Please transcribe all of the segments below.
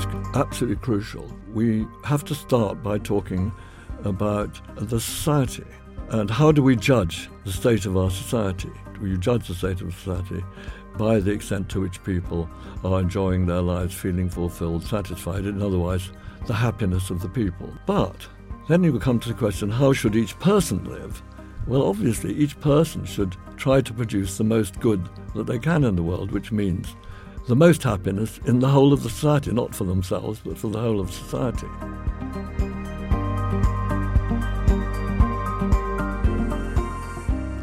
is absolutely crucial. We have to start by talking about the society and how do we judge the state of our society? Do you judge the state of society by the extent to which people are enjoying their lives, feeling fulfilled, satisfied, and otherwise the happiness of the people? But then you come to the question how should each person live? Well, obviously, each person should try to produce the most good that they can in the world, which means the most happiness in the whole of the society, not for themselves, but for the whole of society.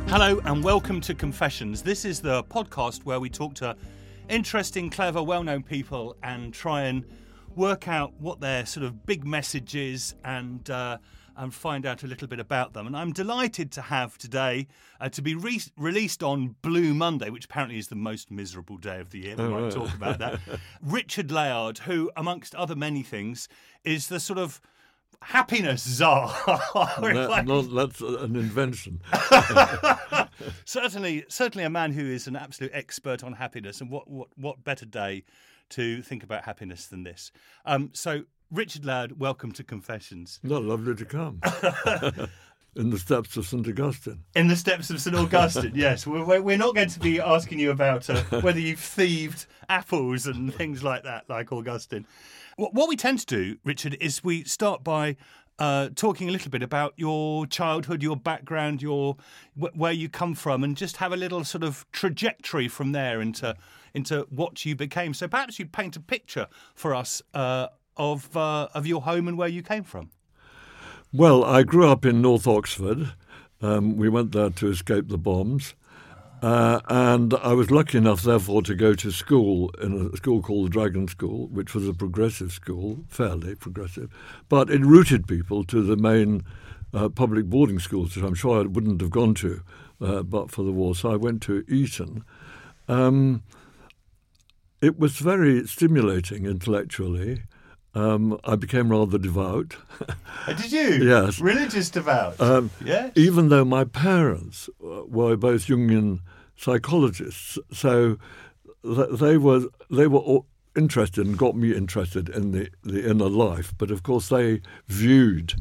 Hello and welcome to Confessions. This is the podcast where we talk to interesting, clever, well known people and try and work out what their sort of big message is and. Uh, and find out a little bit about them. And I'm delighted to have today uh, to be re- released on Blue Monday, which apparently is the most miserable day of the year. We Oh, might right. talk about that. Richard Layard, who, amongst other many things, is the sort of happiness czar. That- not- that's an invention. certainly, certainly a man who is an absolute expert on happiness. And what, what, what better day to think about happiness than this? Um, so, Richard Layard, welcome to Confessions. Not lovely to come. In the steps of St. Augustine. In the steps of St Augustine, yes. We're, we're- we're not going to be asking you about uh, whether you've thieved apples and things like that, like Augustine. What, what we tend to do, Richard, is we start by uh, talking a little bit about your childhood, your background, your wh- where you come from, and just have a little sort of trajectory from there into into what you became. So perhaps you'd paint a picture for us uh, of uh, of your home and where you came from. Well, I grew up in North Oxford. Um, we went there to escape the bombs. Uh, and I was lucky enough, therefore, to go to school in a school called the Dragon School, which was a progressive school, fairly progressive, but it routed people to the main uh, public boarding schools, which I'm sure I wouldn't have gone to uh, but for the war. So I went to Eton. Um, it was very stimulating intellectually. Um, I became rather devout. Uh, Did you? Yes. Religious devout. Um, yeah. even though my parents uh, were both Jungian psychologists, so they were they were all interested and got me interested in the, the inner life. But of course, they viewed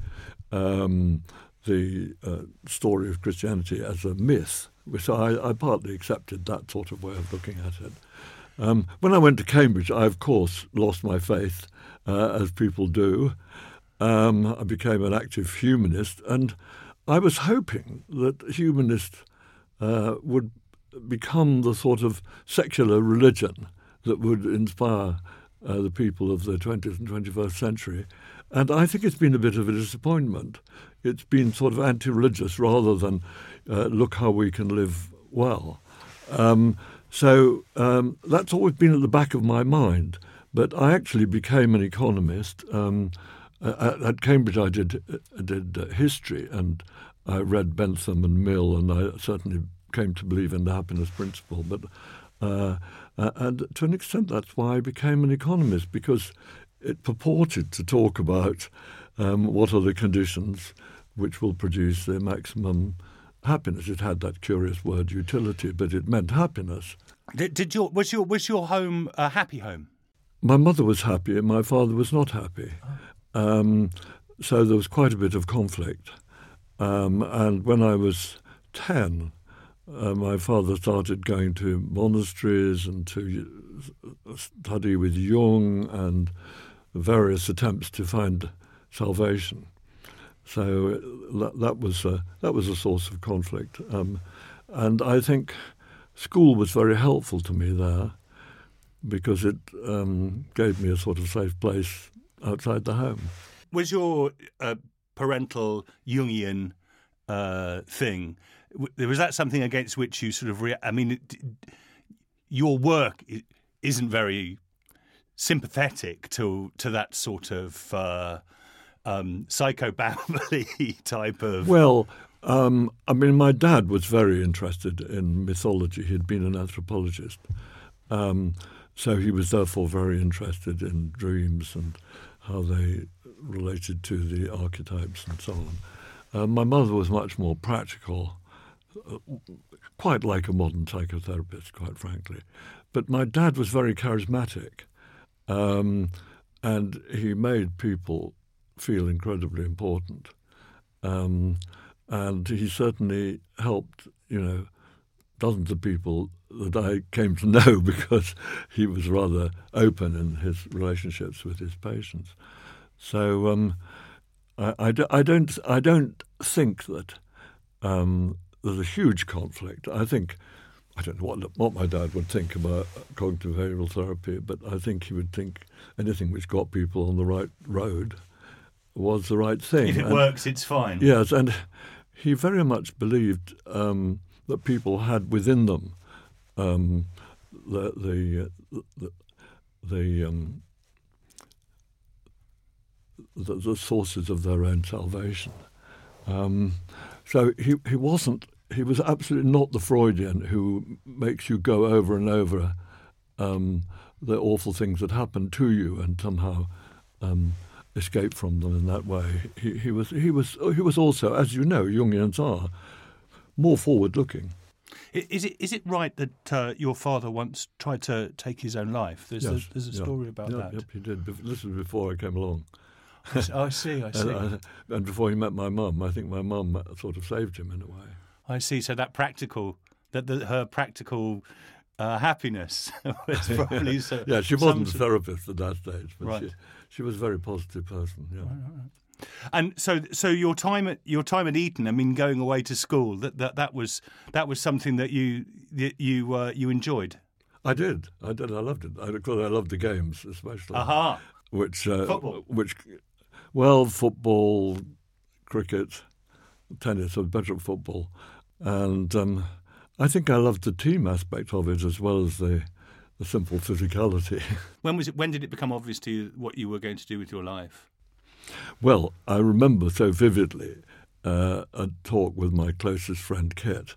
um, the uh, story of Christianity as a myth, which I, I partly accepted that sort of way of looking at it. Um, when I went to Cambridge, I of course lost my faith, uh, as people do. Um, I became an active humanist, and I was hoping that humanist uh, would become the sort of secular religion that would inspire uh, the people of the 20th and 21st century. And I think it's been a bit of a disappointment. It's been sort of anti religious rather than uh, look how we can live well. Um, so um, that's always been at the back of my mind. But I actually became an economist. Um, at, at Cambridge, I did uh, did uh, history, and I read Bentham and Mill, and I certainly came to believe in the happiness principle. But uh, uh, and to an extent, that's why I became an economist because it purported to talk about um, what are the conditions which will produce the maximum happiness. It had that curious word utility, but it meant happiness. Did, did your was your was your home a happy home? My mother was happy, and my father was not happy. Um, so there was quite a bit of conflict. Um, and when I was 10, uh, my father started going to monasteries and to uh, study with Jung and various attempts to find salvation. So uh, that, that was a, that was a source of conflict, um, and I think school was very helpful to me there because it um, gave me a sort of safe place outside the home. Was your uh, parental Jungian uh, thing? Was that something against which you sort of? Rea- I mean, it- your work isn't very sympathetic to to that sort of uh, um, psychobabble type of. Well, um, I mean, my dad was very interested in mythology. He'd been an anthropologist. Um, so he was therefore very interested in dreams and how they related to the archetypes and so on. Uh, my mother was much more practical, uh, quite like a modern psychotherapist, quite frankly. But my dad was very charismatic. Um, and he made people feel incredibly important. Um, and he certainly helped, you know, dozens of people that I came to know because he was rather open in his relationships with his patients. So um, I, I, I, don't I don't think that um, there's a huge conflict. I think I don't know what what my dad would think about cognitive behavioural therapy, but I think he would think anything which got people on the right road was the right thing. If it and, works, it's fine. Yes, and he very much believed um, that people had within them um, the the the, the, um, the, the sources of their own salvation. Um, so he he wasn't he was absolutely not the Freudian who makes you go over and over um, the awful things that happen to you and somehow um, escape from them in that way. He, he was he was he was also, as you know, Jungians are more forward-looking. Is it is it right that uh, your father once tried to take his own life? There's yes, a, there's a yeah, story about that. Yep, he did. This was before I came along. I see. I see. and, and, before he met my mum, I think my mum sort of saved him in a way. I see. So that practical, that the, her practical uh, happiness was probably so. yeah, she wasn't a therapist at that stage, but right. she, she was a very positive person. Yeah. Right, right, and so, so your time at your time at Eton, I mean, going away to school, that that, that was that was something that you you uh, you enjoyed. I did, I did, I loved it. I, because I loved the games, especially. Aha. Which uh, football. Which, well, football, cricket, tennis, or better at football, and um, I think I loved the team aspect of it as well as the the simple physicality. When was it? When did it become obvious to you what you were going to do with your life? Well, I remember so vividly uh, a talk with my closest friend Kit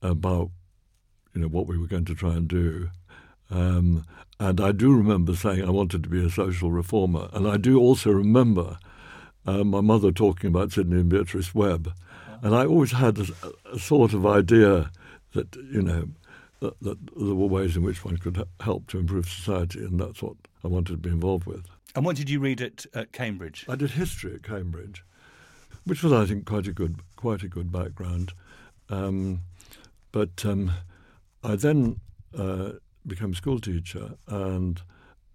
about you know what we were going to try and do. Um, and I do remember saying I wanted to be a social reformer. And I do also remember uh, my mother talking about Sidney and Beatrice Webb. And I always had a, a sort of idea that, you know, that, that, there were ways in which one could help to improve society. And that's what I wanted to be involved with. And what did you read at, at Cambridge? I did history at Cambridge, which was, I think, quite a good, quite a good background. Um, but um, I then uh, became a school teacher and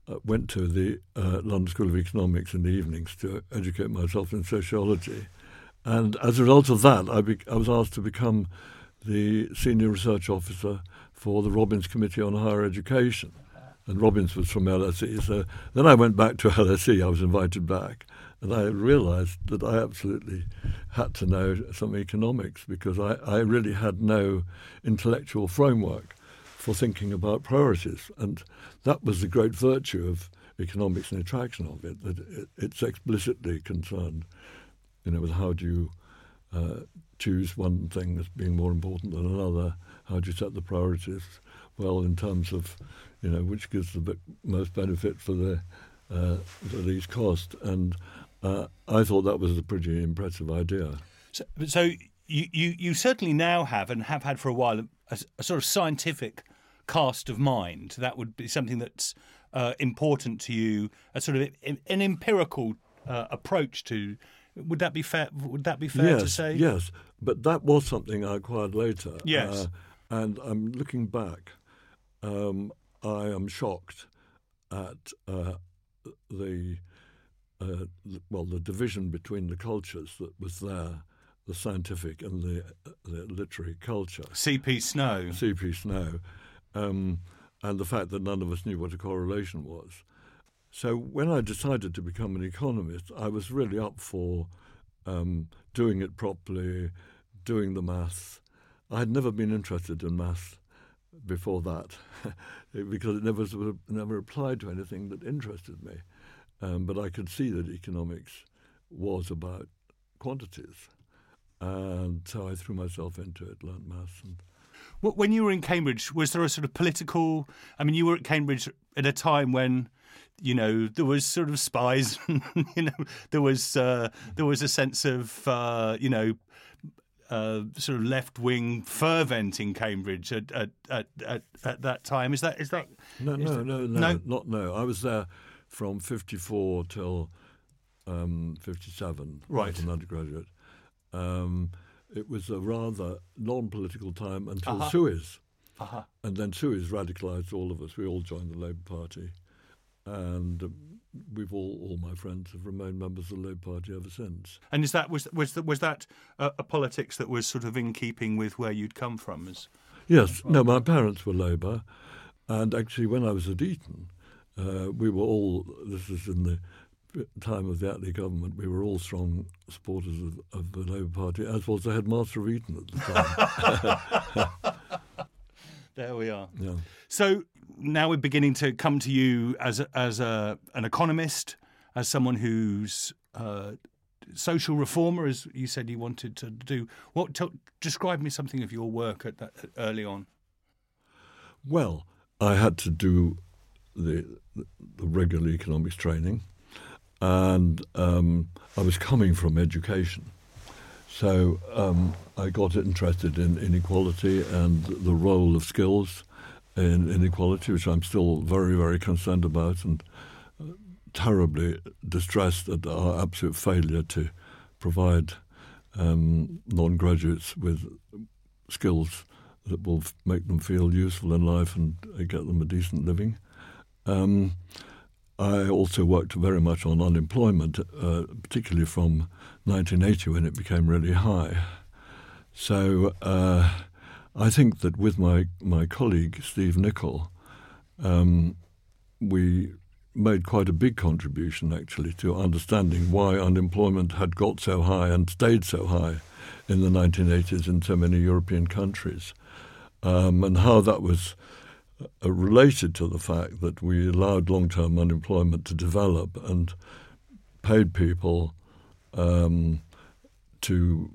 uh, went to the uh, London School of Economics in the evenings to educate myself in sociology. And as a result of that, I, be- I was asked to become the senior research officer for the Robbins Committee on Higher Education and Robbins was from LSE. So then I went back to LSE. I was invited back, and I realised that I absolutely had to know some economics because I, I really had no intellectual framework for thinking about priorities, and that was the great virtue of economics and attraction of it that it, it's explicitly concerned, you know, with how do you uh, choose one thing as being more important than another, how do you set the priorities well in terms of you know, which gives the most benefit for the, uh, the least cost. And uh, I thought that was a pretty impressive idea. So, so you, you, you certainly now have and have had for a while a, a sort of scientific cast of mind. That would be something that's uh, important to you, a sort of an empirical uh, approach to. Would that be fair? Would that be fair yes, to say? Yes, but that was something I acquired later. Yes, uh, and I'm looking back. Um, I am shocked at uh, the uh, well the division between the cultures that was there, the scientific and the, the literary culture. C.P. Snow. C.P. Snow, um, and the fact that none of us knew what a correlation was. So when I decided to become an economist, I was really up for um, doing it properly, doing the maths. I had never been interested in maths before that because it never never applied to anything that interested me. Um, but I could see that economics was about quantities, and so I threw myself into it, learnt maths. And when you were in Cambridge, was there a sort of political? I mean, you were at Cambridge at a time when you know there was sort of spies you know there was uh, there was a sense of uh, you know uh, sort of left wing fervent in Cambridge at, at, at, at, at, that time. Is that is that no is no that, no no no not no. I was there from 54 till um, 57 Right. as an undergraduate. Um, it was a rather non-political time until Uh-huh. Suez. Uh-huh. And then Suez radicalised all of us. We all joined the Labour Party. And um, we've all, all my friends have remained members of the Labour Party ever since. And is that was was that, was that a, a politics that was sort of in keeping with where you'd come from? As Yes, no, my parents were Labour. And actually, when I was at Eton, uh, we were all, this is in the time of the Attlee government, we were all strong supporters of, of the Labour Party, as was the headmaster of Eton at the time. there we are. yeah. So now we're beginning to come to you as a, as a, an economist, as someone who's uh, social reformer, as you said you wanted to do. What tell, describe me something of your work at that early on. Well, I had to do the, the regular economics training, and um, I was coming from education. So um, I got interested in inequality and the role of skills in inequality, which I'm still very, very concerned about and uh, terribly distressed at our absolute failure to provide um, non graduates with skills that will make them feel useful in life and uh, get them a decent living. Um, I also worked very much on unemployment, uh, particularly from 1980 when it became really high. So uh, I think that with my, my colleague Steve Nickell, um, we made quite a big contribution actually to understanding why unemployment had got so high and stayed so high in the 1980s in so many European countries, um, and how that was uh, related to the fact that we allowed long-term unemployment to develop and paid people um, to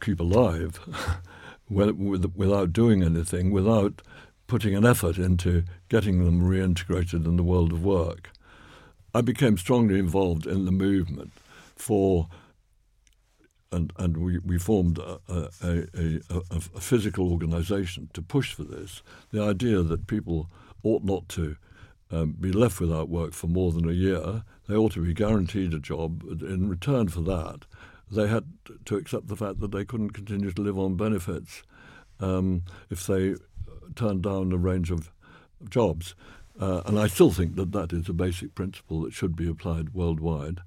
keep alive without doing anything, without putting an effort into getting them reintegrated in the world of work. I became strongly involved in the movement for, and, and we, we formed a, a, a, a, physical organization to push for this. The idea that people ought not to um, be left without work for more than a year, they ought to be guaranteed a job. In return for that, they had to accept the fact that they couldn't continue to live on benefits um, if they turned down a range of jobs. Uh, and I still think that that is a basic principle that should be applied worldwide.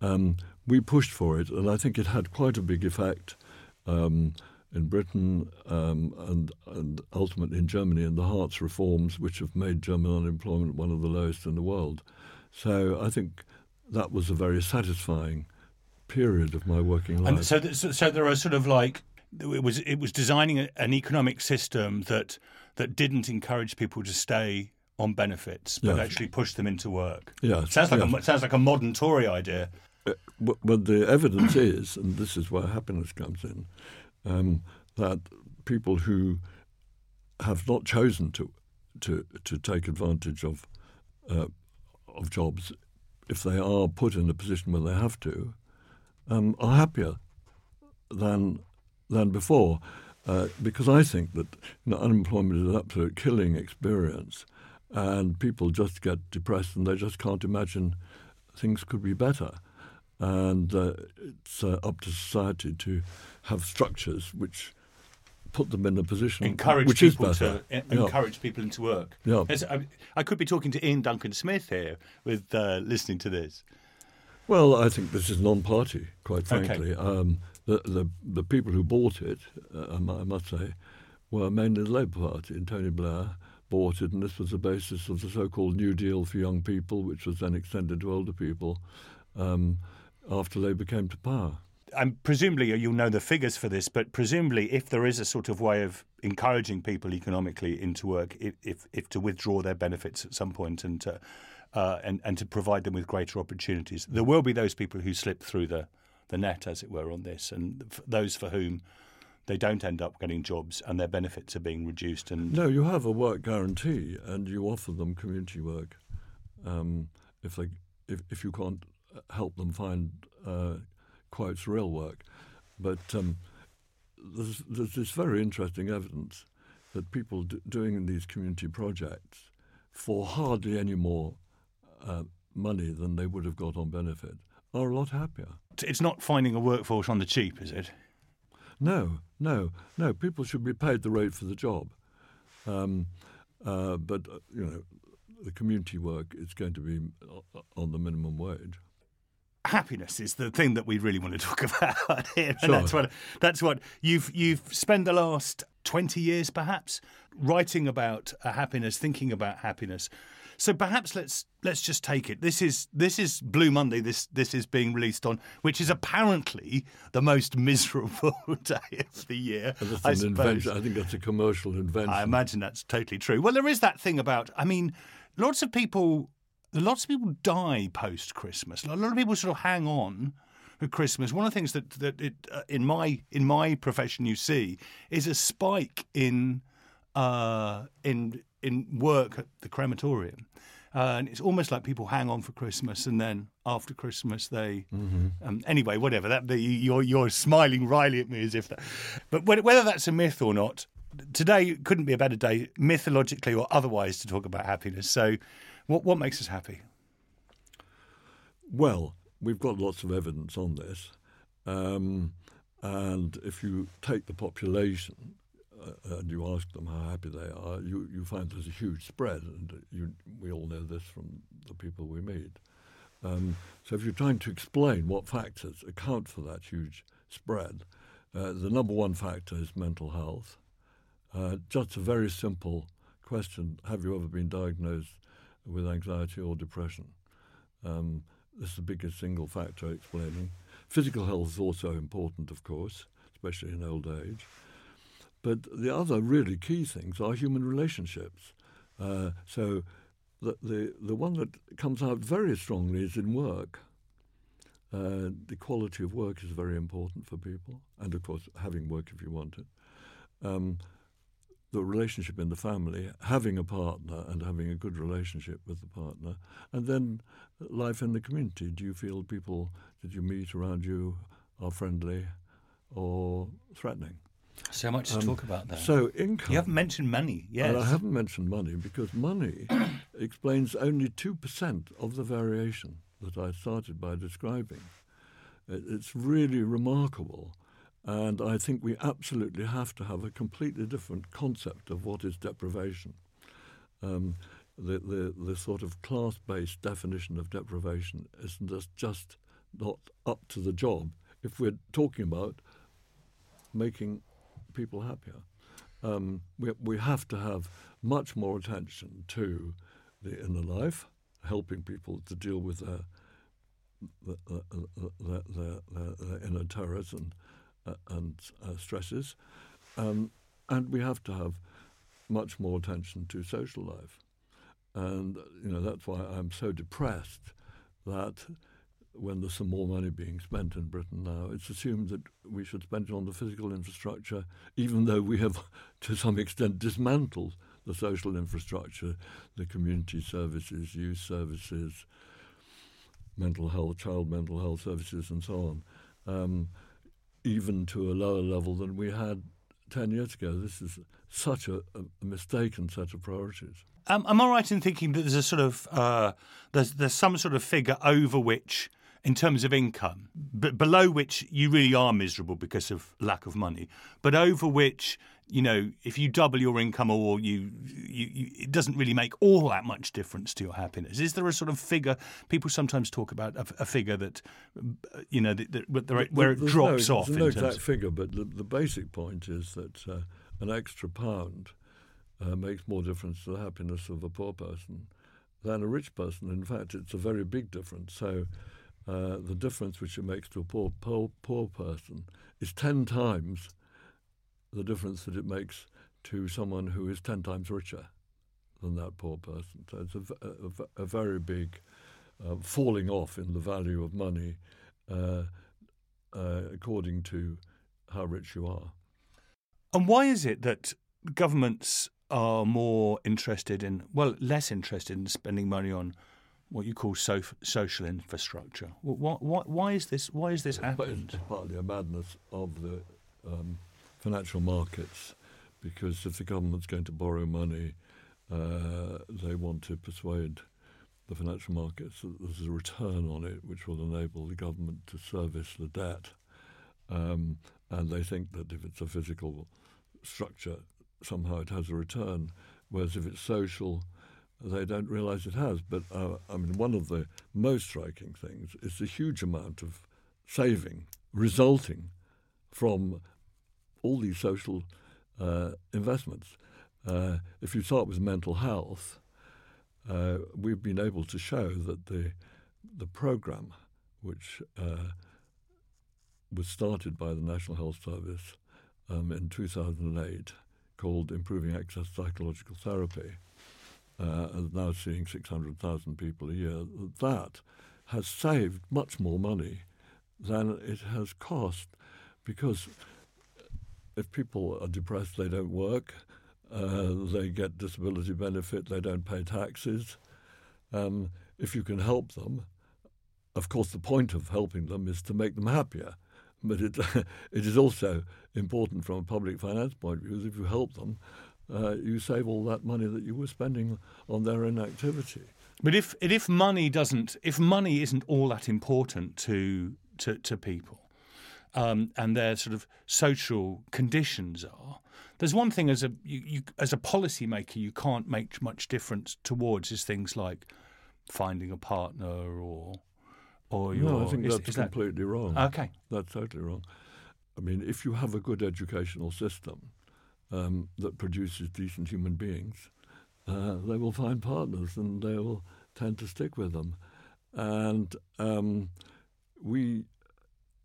Um, we pushed for it, and I think it had quite a big effect um, in Britain um, and, and ultimately in Germany in the Hartz reforms, which have made German unemployment one of the lowest in the world. So I think that was a very satisfying period of my working life. And so, th- so, there are sort of like it was it was designing a, an economic system that that didn't encourage people to stay on benefits, but Yes. actually push them into work. Yes, sounds like yes. a sounds like a modern Tory idea. But, but the evidence is, and this is where happiness comes in, um, that people who have not chosen to to to take advantage of uh, of jobs, if they are put in a position where they have to, um, are happier than than before. Uh, because I think that you know, unemployment is an absolute killing experience, and people just get depressed and they just can't imagine things could be better. And uh, it's uh, up to society to have structures which put them in a position Encourage which is people better. to Yeah. encourage people into work. Yeah. I, I could be talking to Iain Duncan Smith here with uh, listening to this. Well, I think this is non-party, quite Okay. frankly. Um, the, the the people who bought it, uh, I I must say, were mainly the Labour Party, and Tony Blair bought it, and this was the basis of the so-called New Deal for young people, which was then extended to older people um, after Labour came to power. And presumably you'll know the figures for this, but presumably if there is a sort of way of encouraging people economically into work, if if, if to withdraw their benefits at some point and to uh, and and to provide them with greater opportunities, there will be those people who slip through the the net, as it were, on this, and f- those for whom they don't end up getting jobs and their benefits are being reduced. And No, you have a work guarantee, and you offer them community work um, if they if if you can't help them find uh, quotes real work. But um, there's, there's this very interesting evidence that people d- doing these community projects for hardly any more uh, money than they would have got on benefit are a lot happier. It's not finding a workforce on the cheap, is it? No, no, no. People should be paid the rate for the job. Um, uh, but, uh, you know, the community work is going to be uh, on the minimum wage happiness is the thing that we really want to talk about here, and sure. that's what that's what you've you've spent the last twenty years, perhaps, writing about happiness, thinking about happiness. So perhaps let's let's just take it. This is this is Blue Monday. This this is being released on, which is apparently the most miserable day of the year. I, suppose. I think that's a commercial invention. I imagine that's totally true. Well, there is that thing about. I mean, lots of people lots of people die post Christmas. A lot of people sort of hang on at Christmas. One of the things that that it, uh, in my in my profession you see is a spike in uh, in in work at the crematorium. Uh, and it's almost like people hang on for Christmas, and then after Christmas they. Mm-hmm. Um, anyway, whatever. That the, you're you're smiling wryly at me as if that. But whether that's a myth or not, today couldn't be a better day, mythologically or otherwise, to talk about happiness. So, what what makes us happy? Well, we've got lots of evidence on this, um, and if you take the population and you ask them how happy they are, you, you find there's a huge spread, and you, we all know this from the people we meet. Um, so if you're trying to explain what factors account for that huge spread, uh, the number one factor is mental health. Uh, just a very simple question: Have you ever been diagnosed with anxiety or depression. Um, this is the biggest single factor explaining. Physical health is also important, of course, especially in old age. But the other really key things are human relationships. Uh, so the, the, the one that comes out very strongly is in work. Uh, the quality of work is very important for people, and of course, having work if you want it. Um, the relationship in the family, having a partner and having a good relationship with the partner, and then life in the community. Do you feel people that you meet around you are friendly or threatening? So much to um, talk about there. So income. You haven't mentioned money, yes. And I haven't mentioned money because money explains only 2% of the variation that I started by describing. It's really remarkable and I think we absolutely have to have a completely different concept of what is deprivation. Um, the, the, the sort of class based definition of deprivation isn't just, just not up to the job if we're talking about making people happier. Um, we, we have to have much more attention to the inner life, helping people to deal with their, their, their, their, their inner terrors and uh, and uh, stresses. Um, and we have to have much more attention to social life. And, you know, that's why I'm so depressed that when there's some more money being spent in Britain now, it's assumed that we should spend it on the physical infrastructure, even though we have, to some extent, dismantled the social infrastructure, the community services, youth services, mental health, child mental health services, and so on. Um, even to a lower level than we had 10 years ago. This is such a, a mistaken set of priorities. Um, am I right in thinking that there's a sort of uh, there's there's some sort of figure over which in terms of income, but below which you really are miserable because of lack of money, but over which you know if you double your income or you, you, you, it doesn't really make all that much difference to your happiness. Is there a sort of figure? People sometimes talk about a, a figure that you know that, that, where it drops no, off. There's no exact figure, but the, the, basic point is that uh, an extra pound uh, makes more difference to the happiness of a poor person than a rich person. In fact, it's a very big difference. So uh, the difference which it makes to a poor, poor, poor person is 10 times the difference that it makes to someone who is 10 times richer than that poor person. So it's a, a, a very big uh, falling off in the value of money uh, uh, according to how rich you are. And why is it that governments are more interested in, well, less interested in spending money on what you call so, social infrastructure. Why, why, why, is this? Why is this happened? It's partly a madness of the um, financial markets, because if the government's going to borrow money, uh, they want to persuade the financial markets, that there's a return on it which will enable the government to service the debt. Um, and they think that if it's a physical structure, somehow it has a return, whereas if it's social, they don't realize it has. But uh, I mean, one of the most striking things is the huge amount of saving resulting from all these social uh, investments. Uh, if you start with mental health, uh, we've been able to show that the the program, which uh, was started by the National Health Service um, in 2008, called Improving Access to Psychological Therapy, uh, is now seeing 600,000 people a year. That has saved much more money than it has cost because if people are depressed, they don't work, uh, they get disability benefit, they don't pay taxes. Um, if you can help them, of course, the point of helping them is to make them happier. But it, it is also important from a public finance point of view that if you help them, uh, you save all that money that you were spending on their inactivity. But if if money doesn't, if money isn't all that important to to, to people, um, and their sort of social conditions are, there's one thing as a you, you, as a policymaker you can't make much difference towards is things like finding a partner or or your. No, I think is, that's is completely that, wrong. Okay, that's totally wrong. I mean, if you have a good educational system um, that produces decent human beings, uh, they will find partners and they will tend to stick with them. And um, we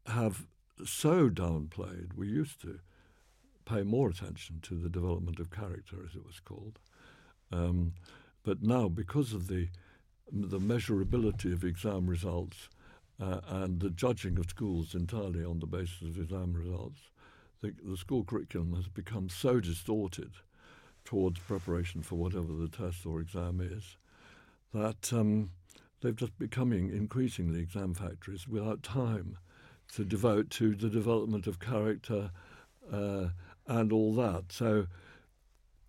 have so downplayed, we used to pay more attention to the development of character, as it was called. Um, but now, because of the the measurability of exam results uh, and the judging of schools entirely on the basis of exam results, the, the school curriculum has become so distorted towards preparation for whatever the test or exam is that um, they've just becoming increasingly exam factories without time to devote to the development of character uh, and all that. So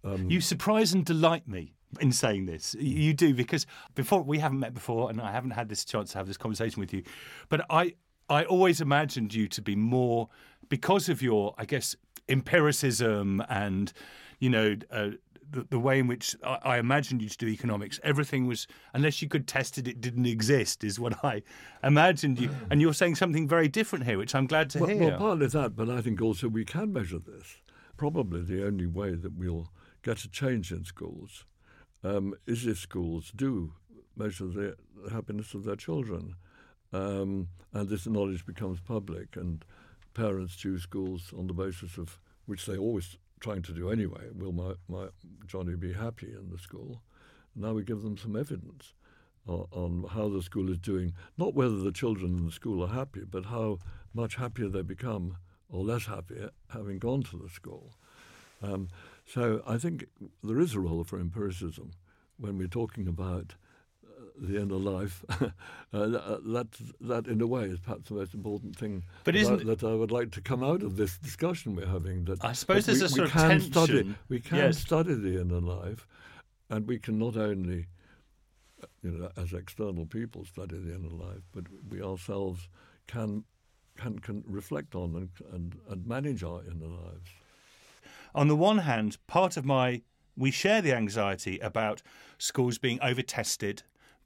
um, you surprise and delight me in saying this. You do because before we haven't met before, and I haven't had this chance to have this conversation with you. But I I always imagined you to be more because of your, I guess, empiricism and you know. Uh, the, the, way in which I, I, imagined you to do economics, everything was, unless you could test it, it didn't exist, is what I imagined you. And you're saying something very different here, which I'm glad to well, hear. Well, partly that, but I think also we can measure this. Probably the only way that we'll get a change in schools um, is if schools do measure the happiness of their children. Um, and this knowledge becomes public, and parents choose schools on the basis of which they always trying to do anyway. Will my, my Johnny be happy in the school? Now we give them some evidence on, on how the school is doing, not whether the children in the school are happy, but how much happier they become or less happier having gone to the school. Um, so I think there is a role for empiricism when we're talking about uh, the inner life. uh, that that in a way is perhaps the most important thing. But isn't that, that I would like to come out of this discussion we're having? That I suppose that there's we, a we sort of can tension. study we can yes. study the inner life, and we can not only uh, you know as external people study the inner life, but we ourselves can can, can reflect on and, and, and manage our inner lives on the one hand, part of my we share the anxiety about schools being over tested,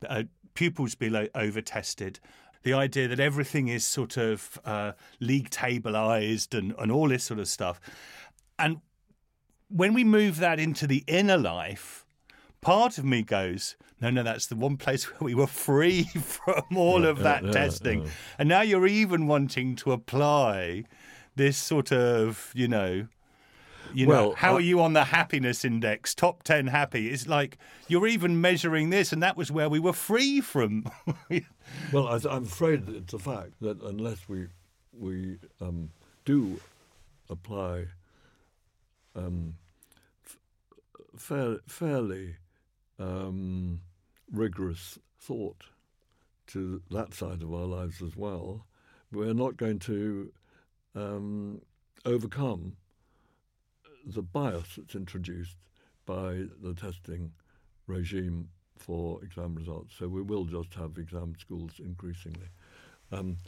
uh, pupils being over tested, the idea that everything is sort of uh, league tableized and, and all this sort of stuff. And when we move that into the inner life, part of me goes, no, no, that's the one place where we were free from all of that yeah, testing. Yeah. And now you're even wanting to apply this sort of, you know, you know, how are you on the happiness index? Top 10 happy. It's like you're even measuring this, and that was where we were free from. well, I, am afraid it's a fact that unless we, we um, do apply um, f- fair, fairly um, rigorous thought to that side of our lives as well, we're not going to um, overcome the bias that's introduced by the testing regime for exam results. So we will just have exam schools increasingly. Um,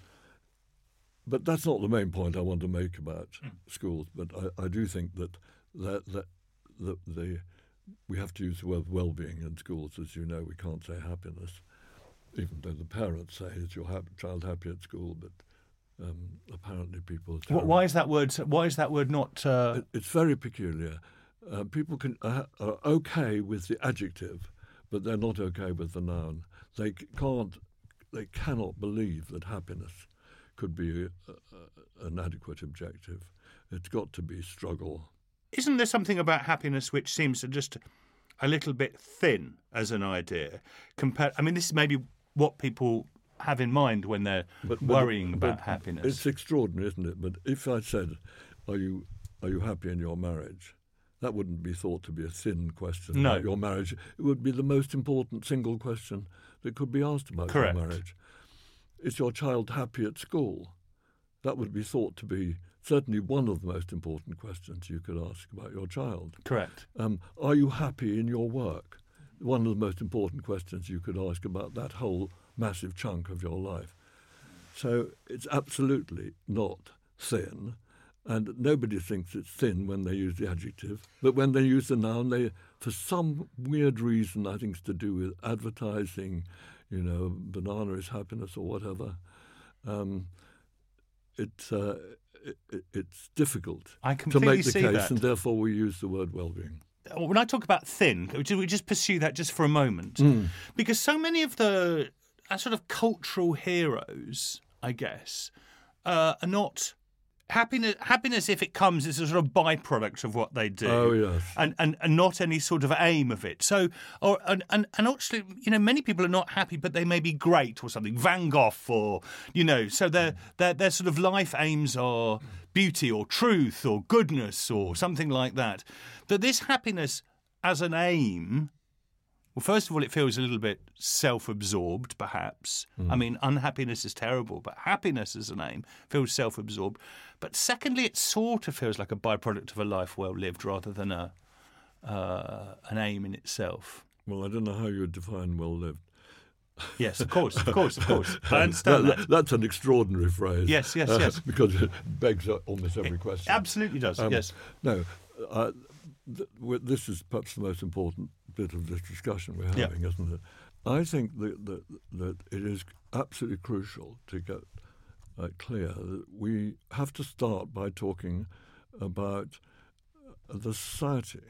but that's not the main point I want to make about mm. schools. But I, I, do think that that, that the, the we have to use the word well-being in schools. As you know, we can't say happiness, even though the parents say, "Is your ha- child happy at school?" But um, apparently, people. Why is that word? Why is that word not? Uh... It, it's very peculiar. Uh, people can uh, are okay with the adjective, but they're not okay with the noun. They can't. They cannot believe that happiness could be a, a, an adequate objective. It's got to be struggle. Isn't there something about happiness which seems to just a little bit thin as an idea? Compared, I mean, this is maybe what people have in mind when they're but, worrying but, about happiness. It's extraordinary, isn't it? But if I said, "Are you are you happy in your marriage?" That wouldn't be thought to be a thin question no. about your marriage. It would be the most important single question that could be asked about Correct. your marriage. Is your child happy at school? That would be thought to be certainly one of the most important questions you could ask about your child. Correct. Um, are you happy in your work? One of the most important questions you could ask about that whole massive chunk of your life. So it's absolutely not thin, and nobody thinks it's thin when they use the adjective. But when they use the noun, they, for some weird reason, I think it's to do with advertising, you know, banana is happiness or whatever. Um, it's uh, it, it's difficult to make the case, that. and therefore we use the word well-being. When I talk about thin, we just pursue that just for a moment, mm. because so many of the uh, sort of cultural heroes, I guess, uh, are not happiness happiness if it comes is a sort of byproduct of what they do. Oh yes. And and, and not any sort of aim of it. So or and, and and actually you know many people are not happy but they may be great or something. Van gogh or you know so their their their sort of life aims are beauty or truth or goodness or something like that. That this happiness as an aim well, first of all, it feels a little bit self absorbed, perhaps. Mm. I mean, unhappiness is terrible, but happiness as an aim feels self absorbed. But secondly, it sort of feels like a byproduct of a life well lived rather than a, uh, an aim in itself. Well, I don't know how you would define well lived. Yes, of course, of course, of course. I understand that, that. That's an extraordinary phrase. Yes, yes, uh, yes. because it begs almost every it question. Absolutely does. Um, yes. No, uh, th- this is perhaps the most important bit of this discussion we're having, yeah. isn't it? I think that, that, that it is absolutely crucial to get uh, clear that we have to start by talking about uh, the society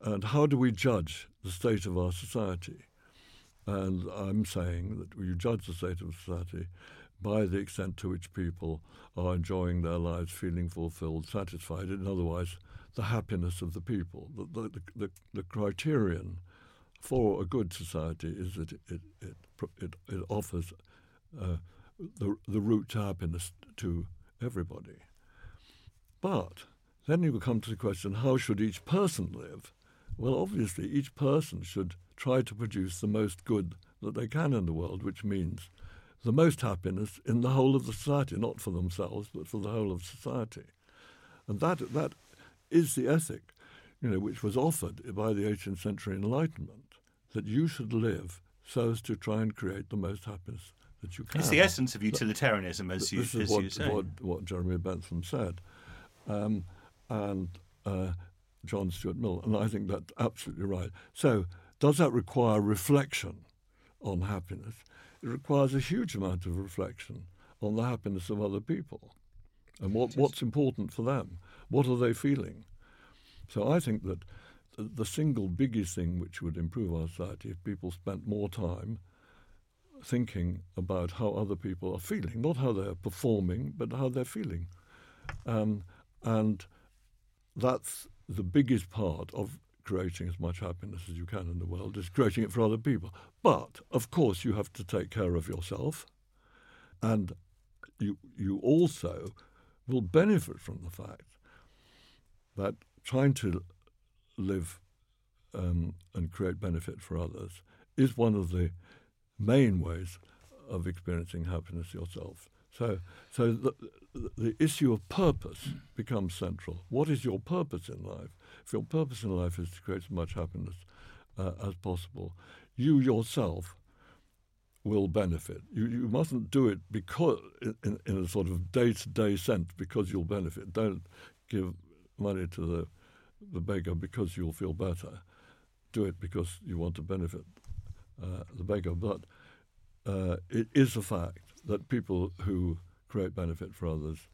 and how do we judge the state of our society. And I'm saying that we judge the state of society by the extent to which people are enjoying their lives, feeling fulfilled, satisfied, and otherwise the happiness of the people. The, the, the, the criterion for a good society is that it, it, it, it, offers uh, the, the route to happiness to everybody. But then you come to the question how should each person live? Well, obviously, each person should try to produce the most good that they can in the world, which means the most happiness in the whole of the society, not for themselves, but for the whole of society. And that, that is the ethic, you know, which was offered by the 18th century Enlightenment, that you should live so as to try and create the most happiness that you can. It's the essence of utilitarianism, as you, this is as what, you say. What, what Jeremy Bentham said, um, and uh, John Stuart Mill, and I think that's absolutely right. So, does that require reflection on happiness? It requires a huge amount of reflection on the happiness of other people and what, what's important for them. What are they feeling? So I think that the single biggest thing which would improve our society if people spent more time thinking about how other people are feeling, not how they're performing, but how they're feeling. Um, and that's the biggest part of creating as much happiness as you can in the world is creating it for other people. But of course, you have to take care of yourself, and you you also will benefit from the fact that trying to live um, and create benefit for others is one of the main ways of experiencing happiness yourself. So, so the, the issue of purpose becomes central. What is your purpose in life? If your purpose in life is to create as much happiness uh, as possible, you yourself will benefit. You, you mustn't do it because in, in a sort of day to day sense because you'll benefit. Don't give money to the the beggar because you'll feel better. Do it because you want to benefit uh, the beggar. But uh, it is a fact that people who create benefit for others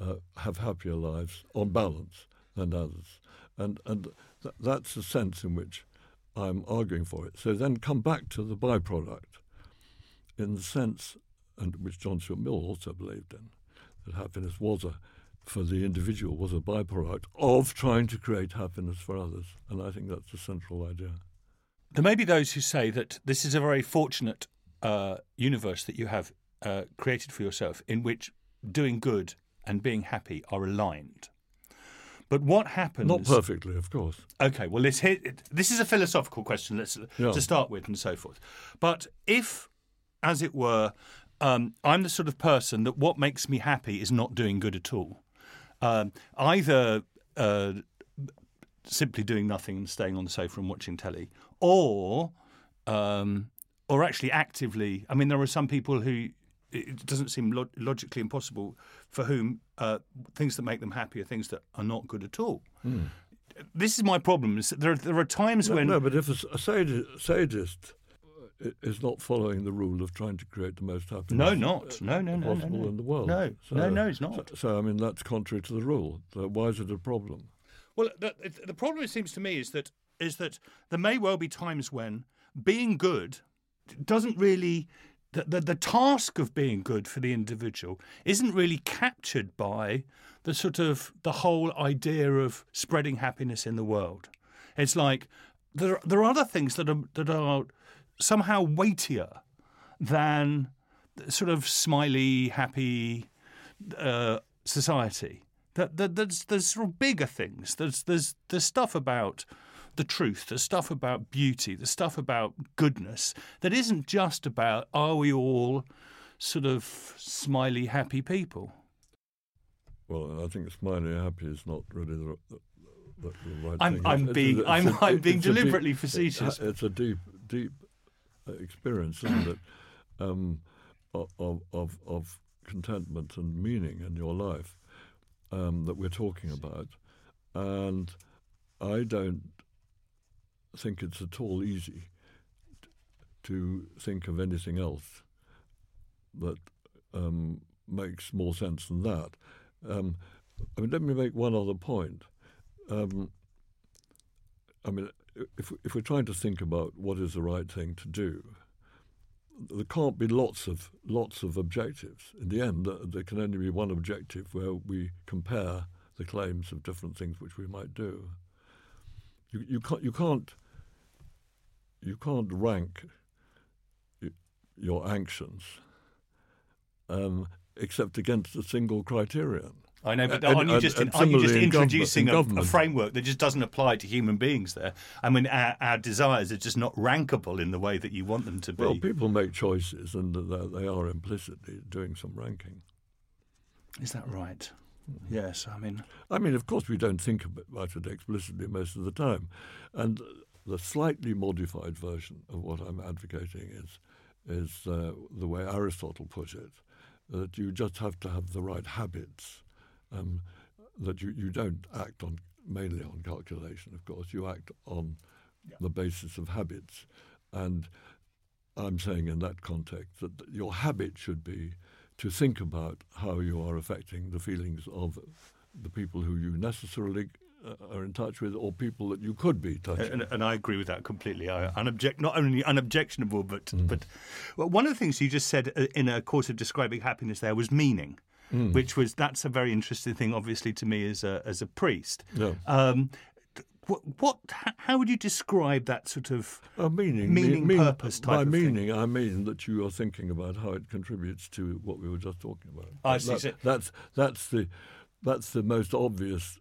uh, have happier lives on balance than others, and and th- that's the sense in which I'm arguing for it. So then come back to the byproduct, in the sense, and which John Stuart Mill also believed in, that happiness was a for the individual was a byproduct of trying to create happiness for others, and I think that's the central idea. There may be those who say that this is a very fortunate uh, universe that you have uh, created for yourself, in which doing good and being happy are aligned. But what happens? Not perfectly, of course. Okay, well, hit, this is a philosophical question. Let's Yeah. to start with, and so forth. But if, as it were, um, I'm the sort of person that what makes me happy is not doing good at all. Um, either uh, simply doing nothing and staying on the sofa and watching telly, or um, or actually actively. I mean, there are some people who it doesn't seem lo- logically impossible for whom uh, things that make them happy are things that are not good at all. This is my problem. Is there, there are times No, when no, but if a sadi- sadist is not following the rule of trying to create the most happiness no, not uh, no, no, no, no, possible no. in the world. No, no, no, it's not. So, so, I mean, that's contrary to the rule. So why is it a problem? Well, the, the problem it seems to me is that is that there may well be times when being good doesn't really the, the the task of being good for the individual isn't really captured by the sort of the whole idea of spreading happiness in the world. It's like there there are other things that are that are somehow weightier than sort of smiley, happy uh, society. That, that there's there's sort of bigger things. There's there's there's stuff about the truth. There's stuff about beauty. There's stuff about goodness that isn't just about are we all sort of smiley, happy people. Well, I think smiley happy is not really the, the, the, right I'm- thing. I'm It's- being- it's I'm- I'm being it's a deep- deliberately it- facetious. It's a deep, deep experience, isn't it, um, of, of, of contentment and meaning in your life um, that we're talking about. And I don't think it's at all easy to think of anything else that um, makes more sense than that. Um, I mean, let me make one other point. Um, I mean, if if we're trying to think about what is the right thing to do, there can't be lots of lots of objectives. In the end, there- can only be one objective where we compare the claims of different things which we might do. You you can't you can't you can't rank your actions um, except against a single criterion. I know, but And- aren't you just, and aren't you just similarly in government- introducing in a, a framework that just doesn't apply to human beings there? I mean, our, our desires are just not rankable in the way that you want them to be. Well, people make choices, and they are implicitly doing some ranking. Is that right? Yes, I mean, I mean, of course, we don't think about it explicitly most of the time, and the slightly modified version of what I'm advocating is is uh, the way Aristotle put it, that you just have to have the right habits, um, that you, you don't act on mainly on calculation, of course, you act on the basis of habits, and I'm saying in that context that your habit should be to think about how you are affecting the feelings of the people who you necessarily uh, are in touch with or people that you could be touching. and, and I agree with that completely. I, unobject, not only unobjectionable, but Mm. but well, one of the things you just said uh, in a course of describing happiness there was meaning, Mm. which was that's a very interesting thing, obviously, to me as a as a priest. Yeah. Um, what, what how would you describe that sort of Uh, meaning, meaning, mean- purpose type By of thing? meaning, I mean that you are thinking about how it contributes to what we were just talking about. I see. That- So- that's that's the that's the most obvious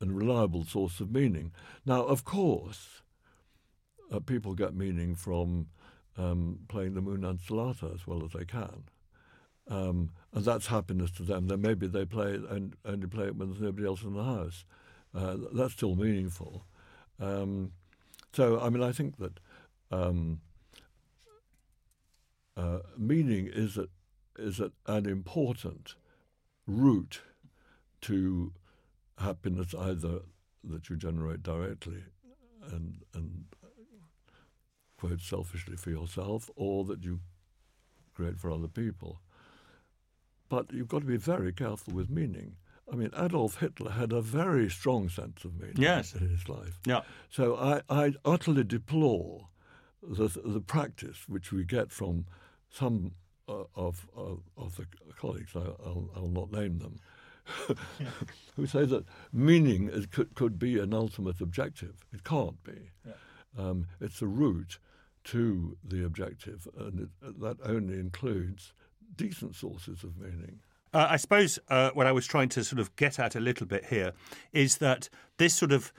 and reliable source of meaning. Now, of course, uh, people get meaning from um, playing the Moonlight Sonata as well as they can. Um, and that's happiness to them. Then maybe they play it and only play it when there's nobody else in the house. Uh, that's still meaningful. Um, so, I mean, I think that um, uh, meaning is a, is a, an important route to happiness, either that you generate directly and and quote selfishly for yourself, or that you create for other people. But you've got to be very careful with meaning. I mean, Adolf Hitler had a very strong sense of meaning yes. in his life. Yeah. So I, I utterly deplore the, the practice which we get from some uh, of, of, of the colleagues, I, will I'll not name them, who say that meaning is, could, could be an ultimate objective. It can't be. Yeah. Um, it's a route to the objective, and it, that only includes decent sources of meaning. Uh, I suppose uh, what I was trying to sort of get at a little bit here is that this sort of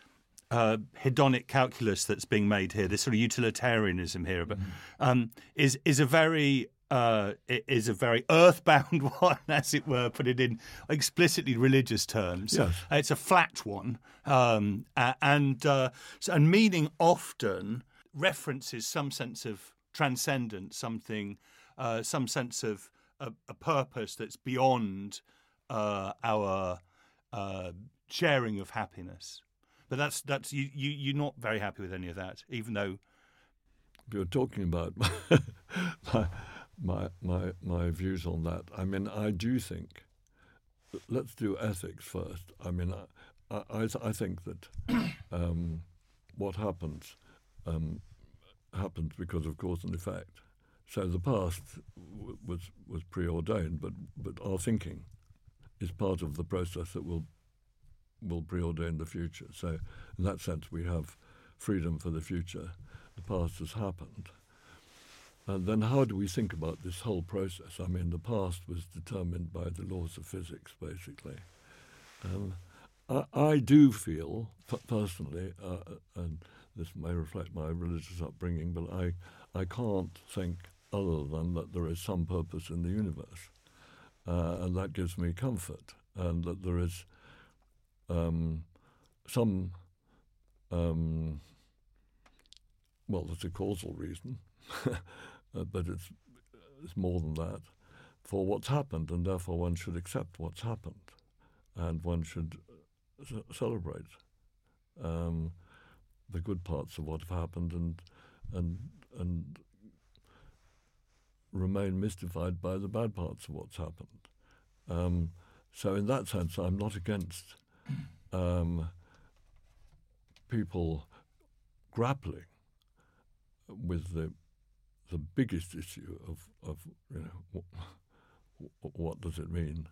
uh, hedonic calculus that's being made here, this sort of utilitarianism here, mm. um, is is a very uh, is a very earthbound one, as it were, put it in explicitly religious terms. Yes. It's a flat one, um, and uh, and meaning often references some sense of transcendence, something, uh, some sense of a, a purpose that's beyond uh, our uh, sharing of happiness. But that's that's you, you you're not very happy with any of that, even though you're talking about my my my my views on that. I mean, I do think. Let's do ethics first. I mean, I I, I think that um, what happens um, happens because of cause and effect. So the past w- was was preordained, but but our thinking is part of the process that will will preordain the future. So in that sense, we have freedom for the future. The past has happened. And then how do we think about this whole process? I mean, the past was determined by the laws of physics, basically. Um, I, I, do feel, personally, uh, and this may reflect my religious upbringing, but I, I can't think other than that there is some purpose in the universe. Uh, and that gives me comfort, and that there is um, some, um, well, there's a causal reason, uh, but it's, it's more than that, for what's happened, and therefore one should accept what's happened, and one should c- celebrate um, the good parts of what have happened, and and and remain mystified by the bad parts of what's happened. Um, so, in that sense, I'm not against um, people grappling with the the biggest issue of, of you know what, what does it mean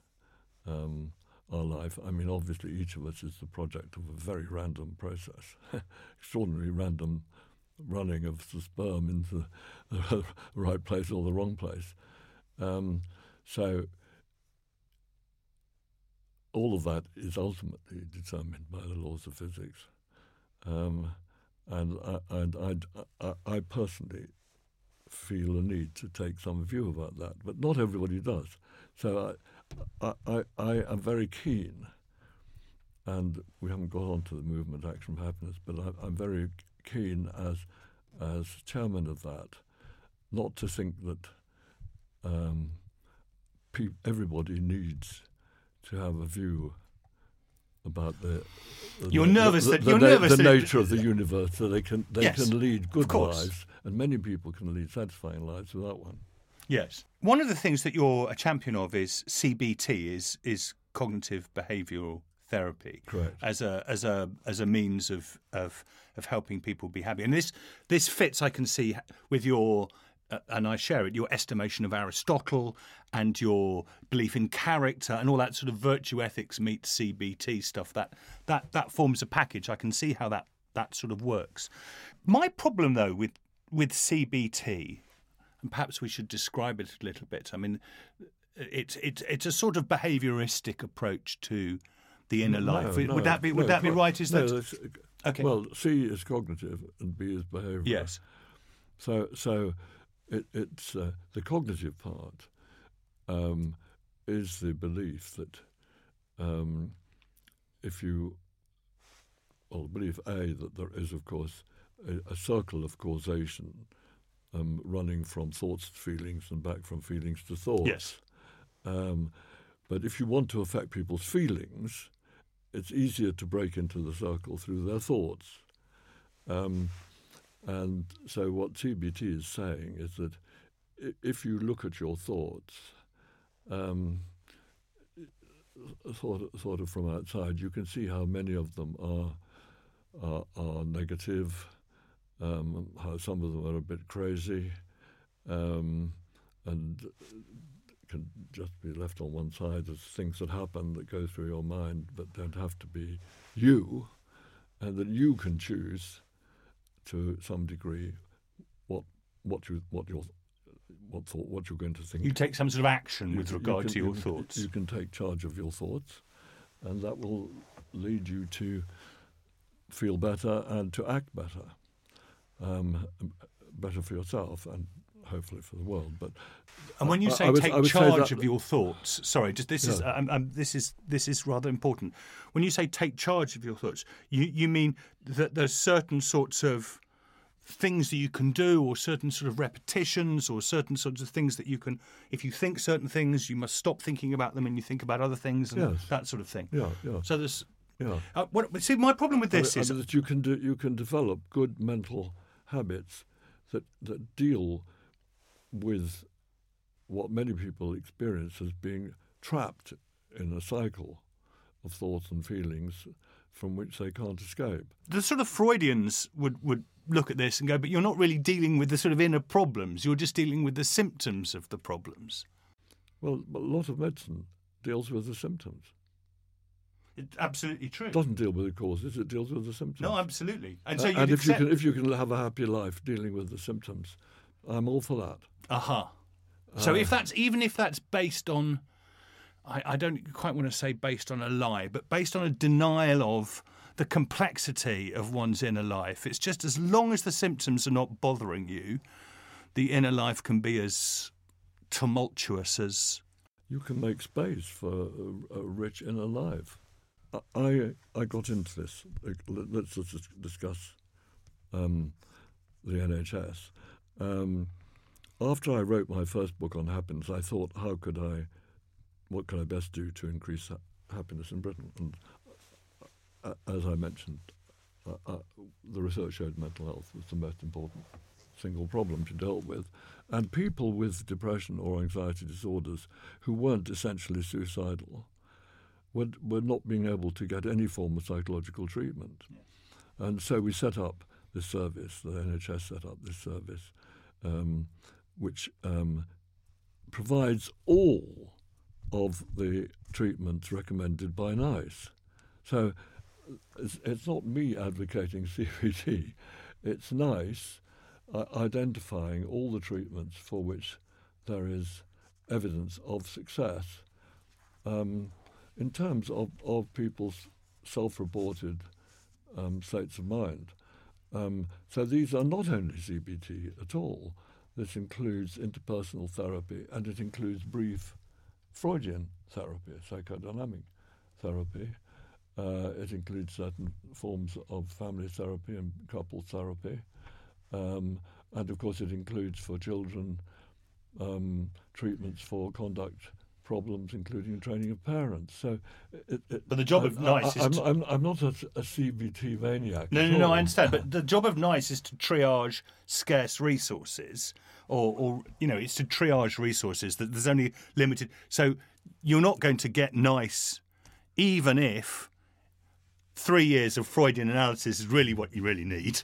um, our life. I mean, obviously, each of us is the project of a very random process, extraordinarily random running of the sperm into the right place or the wrong place. Um, so all of that is ultimately determined by the laws of physics. Um, and I, and I, I, personally feel a need to take some view about that, but not everybody does. So I, I, I am very keen, and we haven't got on to the movement Action for Happiness, but I, I'm very keen as as chairman of that, not to think that um, pe- everybody needs to have a view about the, the you're nervous the, that the, you're the, nervous the that nature of the universe so they can they yes, can lead good lives and many people can lead satisfying lives without one. Yes. One of the things that you're a champion of is CBT is is cognitive behavioral therapy Correct. as a as a as a means of of of helping people be happy and this this fits I can see with your uh, and I share it, your estimation of Aristotle and your belief in character and all that sort of virtue ethics meets CBT stuff. That that that forms a package. I can see how that that sort of works. My problem though with with CBT, and perhaps we should describe it a little bit. I mean, it's it's it's a sort of behaviouristic approach to the inner no, life. No, would that be would that be right? Is that okay? Well, C is cognitive and B is behavioural. Yes. So so it, it's uh, the cognitive part um, is the belief that um, if you, well, belief A that there is, of course, a, a circle of causation um, running from thoughts to feelings and back from feelings to thoughts. Yes. Um, but if you want to affect people's feelings, it's easier to break into the circle through their thoughts. Um, and so, what CBT is saying is that if you look at your thoughts, um, sort of, sort of from outside, you can see how many of them are are, are negative, um, how some of them are a bit crazy, um, and can just be left on one side as things that happen that go through your mind, but don't have to be you, and that you can choose to some degree what what you what your what thought what you're going to think. You take some sort of action with You- you regard can- to your you- thoughts. You can take charge of your thoughts, and that will lead you to feel better and to act better, um, better for yourself and hopefully for the world. But And when you say I take I would say charge of your thoughts, sorry, just this is Yeah. um, um, this is this is rather important. When you say take charge of your thoughts, you you mean that there's certain sorts of things that you can do, or certain sort of repetitions, or certain sorts of things that you can. If you think certain things, you must stop thinking about them, and you think about other things, and Yes. that sort of thing. yeah, yeah, So there's. yeah. Uh, what, see, my problem with this I mean, is I mean that you can do, you can develop good mental habits that that deal with what many people experience as being trapped in a cycle of thoughts and feelings from which they can't escape. the sort of Freudians would, would look at this and go, but you're not really dealing with the sort of inner problems. You're just dealing with the symptoms of the problems. Well, a lot of medicine deals with the symptoms. It's absolutely true. It doesn't deal with the causes; it deals with the symptoms. No, absolutely. And Uh, so you and if you can, if you can have a happy life dealing with the symptoms, I'm all for that. Aha. So Uh. if that's even if that's based on, I, I don't quite want to say based on a lie, but based on a denial of the complexity of one's inner life. It's just as long as the symptoms are not bothering you, the inner life can be as tumultuous as you can make space for a, a rich inner life. I- I got into this. Let's just discuss um, the NHS. Um, after I wrote my first book on happiness, I thought, how could I, what could I best do to increase ha- happiness in Britain? And uh, as I mentioned, uh, uh, the research showed mental health was the most important single problem to deal with. And people with depression or anxiety disorders who weren't essentially suicidal were, were not being able to get any form of psychological treatment. And so we set up this service, the NHS set up this service, um, which um, provides all of the treatments recommended by NICE. So it's, it's not me advocating CBT, it's NICE uh, identifying all the treatments for which there is evidence of success. Um, in terms of, of people's self reported um, states of mind. Um, so these are not only CBT at all, this includes interpersonal therapy and it includes brief Freudian therapy, psychodynamic therapy. Uh, it includes certain forms of family therapy and couple therapy. Um, and of course, it includes for children um, treatments for conduct problems, including training of parents. So, it, it, But the job of NICE I, is I'm, to- I'm, I'm not a, a CBT maniac. No, no, no. I understand. But the job of NICE is to triage scarce resources, or, or you know, it's to triage resources that there's only limited. So you're not going to get NICE, even if three years of Freudian analysis is really what you really need.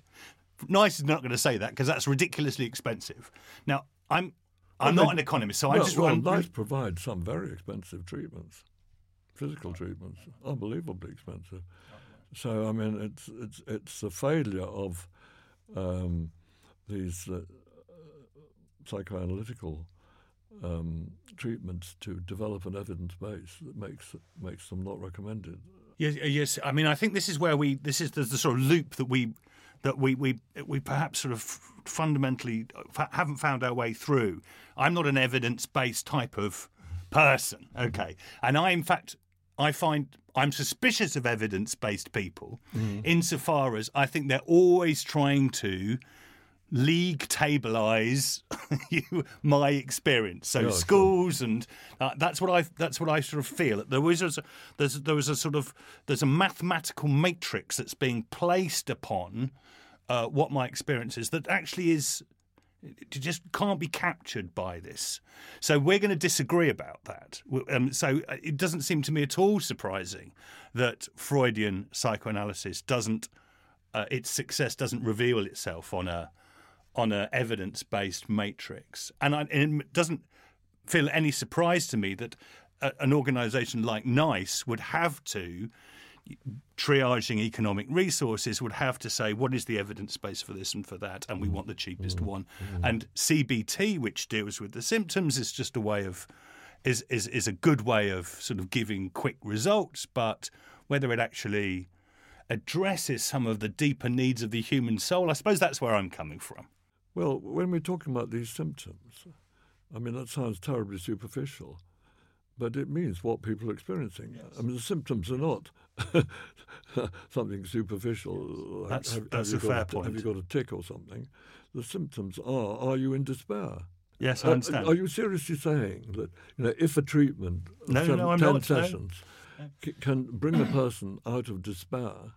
NICE is not going to say that because that's ridiculously expensive. Now, I'm. I'm Well, not they- an economist, so I'm No, just. well, I'm, NICE provides some very expensive treatments, physical treatments, unbelievably expensive. So I mean, it's it's it's the failure of um, these uh, psychoanalytical um, treatments to develop an evidence base that makes makes them not recommended. Yes, yes. I mean, I think this is where we. This is the, the sort of loop that we that we we we perhaps sort of fundamentally uh, haven't found our way through. I'm not an evidence-based type of person, okay, and I, in fact, I find I'm suspicious of evidence-based people, mm. insofar as I think they're always trying to league tableize you my experience. So schools and uh, that's what I that's what I sort of feel. There was a, there's there was a sort of there's a mathematical matrix that's being placed upon uh, what my experience is that actually is just can't be captured by this. So we're going to disagree about that. Um, so uh, it doesn't seem to me at all surprising that Freudian psychoanalysis doesn't uh, its success doesn't reveal itself on a on an evidence based matrix, and, I, and it doesn't feel any surprise to me that a, an organisation like NICE would have to triaging economic resources would have to say what is the evidence base for this and for that, and we want the cheapest mm-hmm. one. Mm-hmm. And CBT, which deals with the symptoms, is just a way of is is is a good way of sort of giving quick results, but whether it actually addresses some of the deeper needs of the human soul, I suppose that's where I'm coming from. Well, when we're talking about these symptoms, I mean, that sounds terribly superficial, but it means what people are experiencing. I mean, the symptoms are not something superficial. That's- have, that's have a you got fair Have you got a tick or something? The symptoms are: Are you in despair? Yes, I Uh, understand. Are you seriously saying that you know if a treatment, No, no, seven- no, I'm ten not, no. sessions, c- can bring a person out of despair?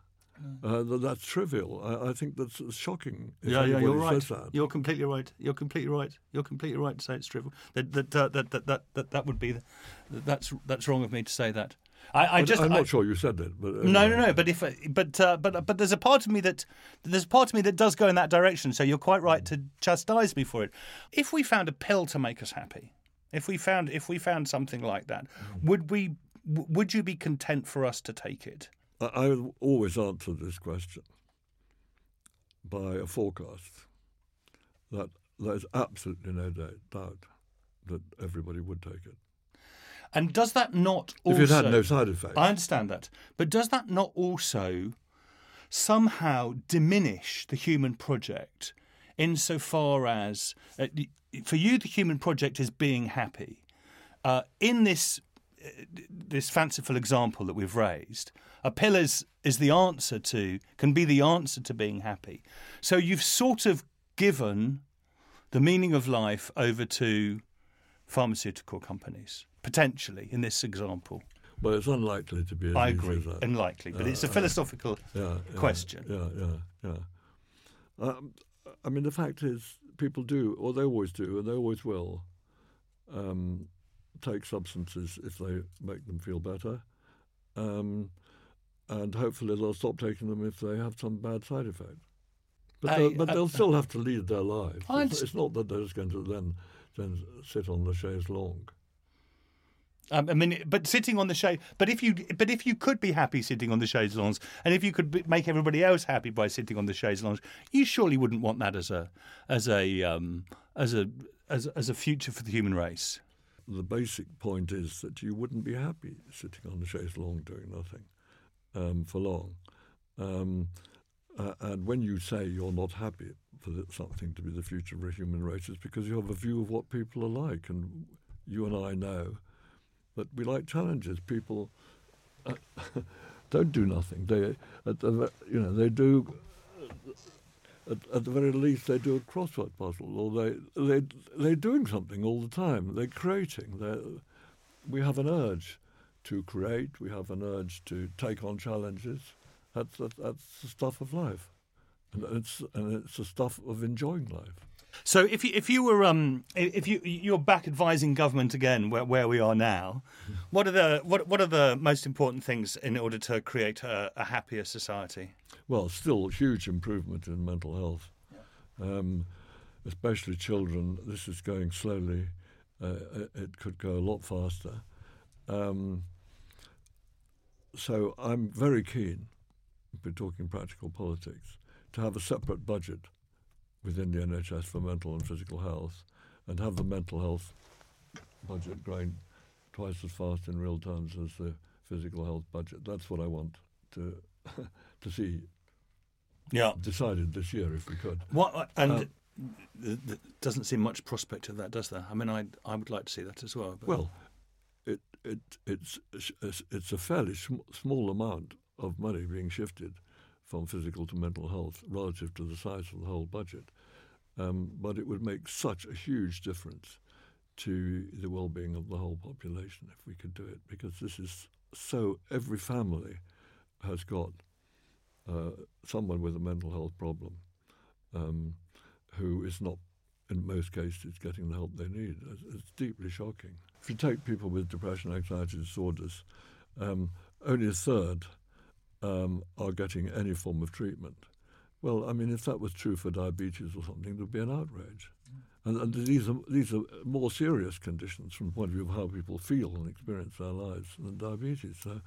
Uh, that, that's trivial. I, I think that's shocking. If yeah, yeah, you're right. That. You're completely right. You're completely right. You're completely right to say it's trivial. That that uh, that, that, that, that that would be the, that's that's wrong of me to say that. I, I just I'm I- not sure you said it, but No, no, no. But if, but, uh, but, but there's a part of me that there's a part of me that does go in that direction. So you're quite right to chastise me for it. If we found a pill to make us happy, if we found, if we found something like that, would we? Would you be content for us to take it? I, always answer this question by a forecast that there's absolutely no doubt, that everybody would take it. And does that not also? if it had no side effects. I understand that, but does that not also somehow diminish the human project insofar as, uh, for you, the human project is being happy? Uh, in this this fanciful example that we've raised, a pill is, is the answer to can be the answer to being happy. So you've sort of given the meaning of life over to pharmaceutical companies potentially in this example. well it's unlikely to be I agree, unlikely, but it's a philosophical yeah, yeah, question. Yeah, yeah, yeah. Um, I mean, the fact is, people do, or they always do, and they always will, um, take substances if they make them feel better. Um, and hopefully they'll stop taking them if they have some bad side effect. But, I- they'll, but I- they'll still have to lead their lives. It's, it's not that they're just going to then, then sit on the chaise longue. Um, I mean, but sitting on the shade. But if you, but if you could be happy sitting on the chaise lounge, and if you could be, make everybody else happy by sitting on the chaise lounge, you surely wouldn't want that as a, as a, um, as a, as, as a future for the human race. The basic point is that you wouldn't be happy sitting on the chaise longue doing nothing um, for long. Um, uh, and when you say you're not happy for something to be the future of a human race, it's because you have a view of what people are like. And you and I know that we like challenges. People uh, don't do nothing. They, you know, they do at, at the very least, they do a crossword puzzle, or they they they're doing something all the time. They're creating. They're, we have an urge to create. We have an urge to take on challenges. That's that, that's the stuff of life, and it's and it's the stuff of enjoying life. So if you if you were um if you you're back advising government again where, where we are now, what are the what what are the most important things in order to create a, a happier society? Well, still huge improvement in mental health, um, especially children. This is going slowly. Uh, it- it could go a lot faster. Um, so I'm very keen, we're talking practical politics, to have a separate budget within the NHS for mental and physical health, and have the mental health budget growing twice as fast in real terms as the physical health budget. That's what I want to to see Yeah. decided this year if we could. What and uh, th- th- doesn't seem much prospect of that, does there? I mean, I I would like to see that as well. But Well, it it it's it's, it's a fairly sm- small amount of money being shifted from physical to mental health relative to the size of the whole budget. Um, but it would make such a huge difference to the well-being of the whole population if we could do it, because this is so. Every family has got uh, someone with a mental health problem um, who is not, in most cases, getting the help they need. It's, it's deeply shocking. If you take people with depression, anxiety disorders, um, only a third um, are getting any form of treatment. Well, I mean, if that was true for diabetes or something, there'd be an outrage. Mm. And, and, these are these are more serious conditions from the point of view of how people feel and experience their lives than diabetes. So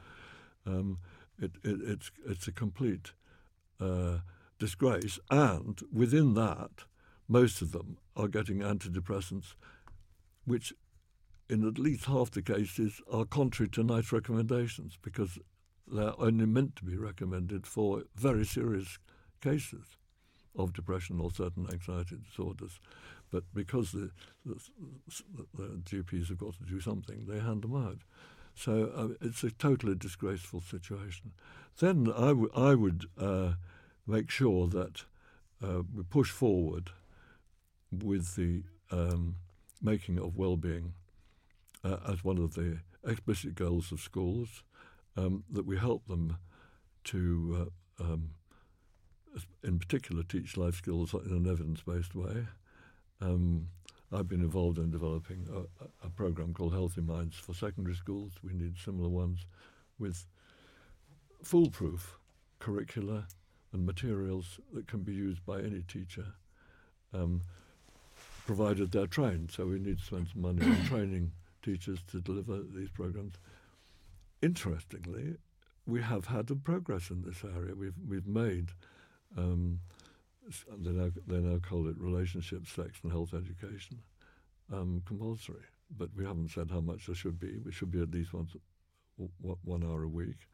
um, it, it, it's it's a complete uh, disgrace. And within that, most of them are getting antidepressants, which in at least half the cases are contrary to NICE recommendations because they're only meant to be recommended for very serious cases of depression or certain anxiety disorders. But because the, the, the GPs have got to do something, they hand them out. So uh, it's a totally disgraceful situation. Then I, w- I would uh, make sure that uh, we push forward with the um, making of well-being uh, as one of the explicit goals of schools, um, that we help them to uh, um, in particular, teach life skills in an evidence based way. Um, I've been involved in developing a, a, program called Healthy Minds for secondary schools. We need similar ones with foolproof curricula and materials that can be used by any teacher, um, provided they're trained. So we need to spend some money on training teachers to deliver these programs. Interestingly, we have had a progress in this area. We've we've made um, they, now, they now call it relationship, sex, and health education um, compulsory. But we haven't said how much there should be. We should be at least once, one hour a week.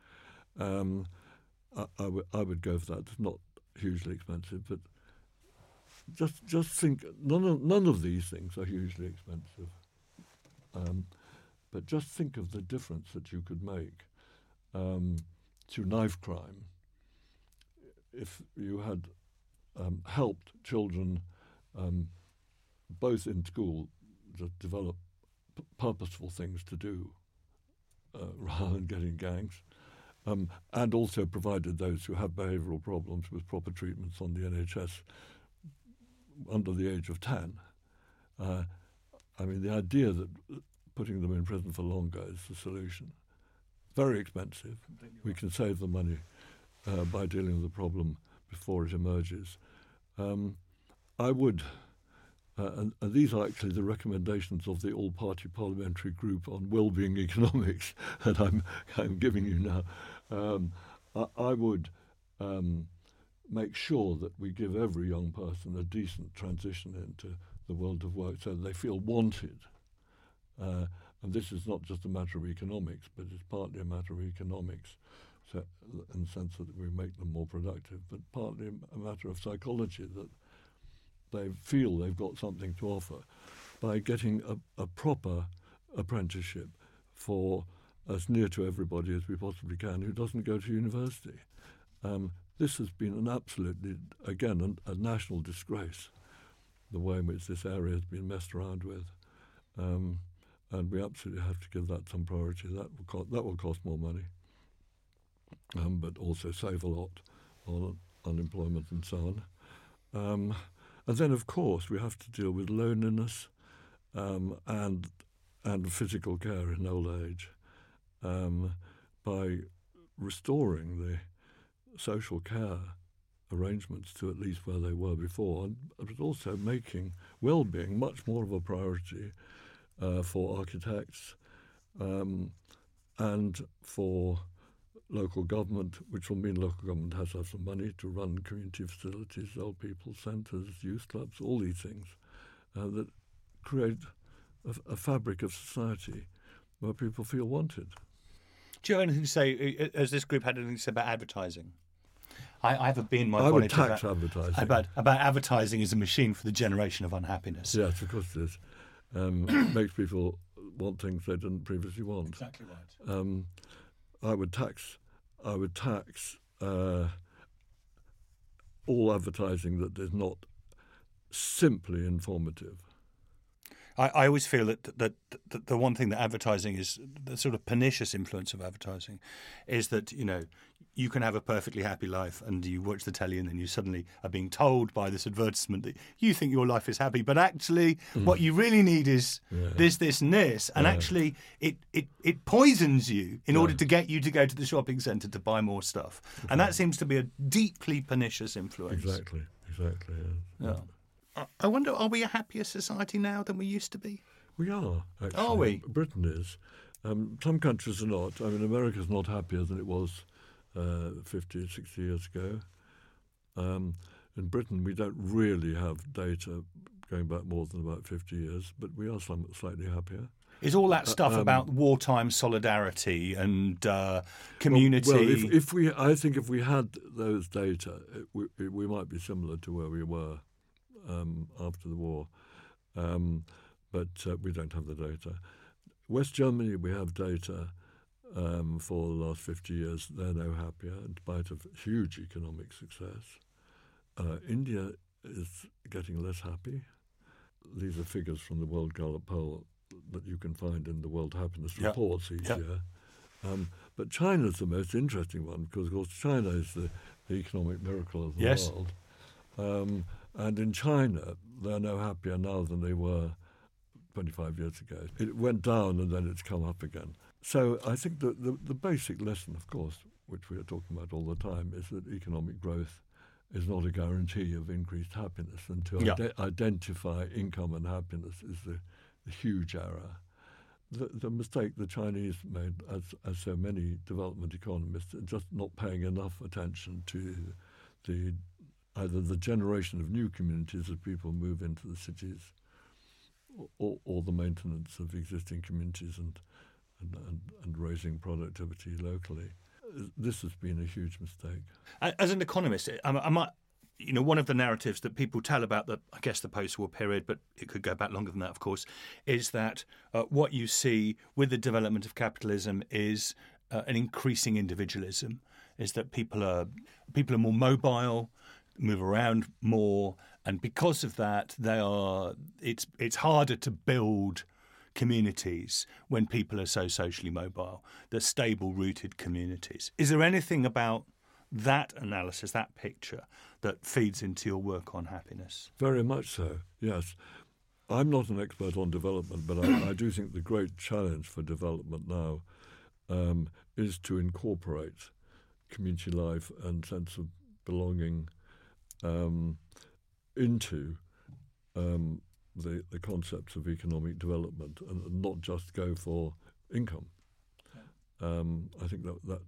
Um, I, I, w- I would go for that. It's not hugely expensive, but just just think none of none of these things are hugely expensive. Um, but just think of the difference that you could make um, to knife crime if you had um, helped children um, both in school to develop p- purposeful things to do uh, rather than getting gangs, um, and also provided those who have behavioural problems with proper treatments on the NHS under the age of 10. Uh, I mean, the idea that putting them in prison for longer is the solution. Very expensive. We can save the money uh, by dealing with the problem before it emerges. Um, I would, uh, and, and, these are actually the recommendations of the All Party Parliamentary Group on Wellbeing Economics that I'm, I'm giving you now. Um, I, I, would um, make sure that we give every young person a decent transition into the world of work so they feel wanted. Uh, and this is not just a matter of economics, but it's partly a matter of economics so, in the sense that we make them more productive, but partly a matter of psychology that they feel they've got something to offer by getting a, a proper apprenticeship for as near to everybody as we possibly can who doesn't go to university. Um, this has been an absolutely, again, an, a national disgrace, the way in which this area has been messed around with. Um, and we absolutely have to give that some priority. That will, co- that will cost more money um, but also save a lot on unemployment and so on. Um, and then, of course, we have to deal with loneliness um, and and physical care in old age um, by restoring the social care arrangements to at least where they were before, but also making well-being much more of a priority uh, for architects um, and for local government, which will mean local government has to have some money to run community facilities, old people centres, youth clubs, all these things uh, that create a, a, fabric of society where people feel wanted. Do you have anything to say? Uh, has this group had anything to say about advertising? I, I have a been my I would tax about, advertising. About, about advertising as a machine for the generation of unhappiness. Yes, of course it is. Um, makes people want things they didn't previously want. Exactly right. Um, I would tax, I would tax uh, all advertising that is not simply informative. I, I always feel that, that, that the one thing that advertising is the sort of pernicious influence of advertising is that you know you can have a perfectly happy life and you watch the telly and then you suddenly are being told by this advertisement that you think your life is happy but actually mm. what you really need is yeah. this this and this and yeah. actually it, it it poisons you in yeah. order to get you to go to the shopping centre to buy more stuff and that seems to be a deeply pernicious influence exactly exactly yeah. I wonder, are we a happier society now than we used to be? We are, actually. Are we? Britain is. Um, some countries are not. I mean, America's not happier than it was uh, 50, 60 years ago. Um, in Britain, we don't really have data going back more than about 50 years, but we are some, slightly happier. Is all that uh, stuff uh, um, about wartime solidarity and uh, community? Well, well if, if, we, I think if we had those data, it, we, it, we might be similar to where we were um, after the war, um, but uh, we don't have the data. West Germany, we have data um, for the last 50 years. They're no happier in spite of huge economic success. Uh, India is getting less happy. These are figures from the World Gallup poll that you can find in the World Happiness. Reports each year. Um, but China's the most interesting one because, of course, China is the, the economic miracle of the yes. world. Um, and in China, they're no happier now than they were 25 years ago. It went down and then it's come up again. So I think that the, the basic lesson, of course, which we are talking about all the time, is that economic growth is not a guarantee of increased happiness. And to yeah. ide- identify income and happiness is the, the huge error. The, the, mistake the Chinese made, as, as so many development economists, just not paying enough attention to the either the generation of new communities as people move into the cities or, or the maintenance of existing communities and, and, and, and raising productivity locally. This has been a huge mistake. As an economist, I might, you know, one of the narratives that people tell about the, I guess, the post-war period, but it could go back longer than that, of course, is that uh, what you see with the development of capitalism is uh, an increasing individualism. Is that people are people are more mobile, move around more, and because of that, they are. It's it's harder to build communities when people are so socially mobile. They're stable, rooted communities. Is there anything about that analysis, that picture, that feeds into your work on happiness? Very much so. Yes. I'm not an expert on development, but I, I do think the great challenge for development now um, is to incorporate community life and sense of belonging um, into um, the, the concepts of economic development and not just go for income. Um, I think that that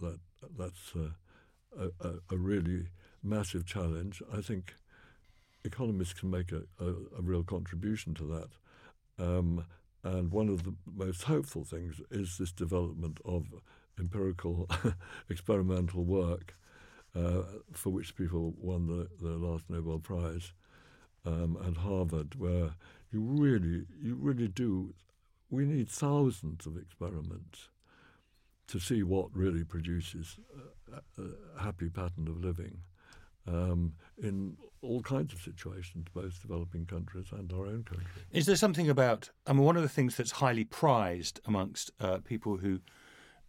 that that's a, a, a, really massive challenge. I think economists can make a, a, a real contribution to that. Um, and one of the most hopeful things is this development of empirical experimental work uh, for which people won the, the last Nobel Prize um, at Harvard, where you really, you really do. We need thousands of experiments to see what really produces a, a happy pattern of living um, in all kinds of situations, both developing countries and our own country. Is there something about? I mean, one of the things that's highly prized amongst uh, people who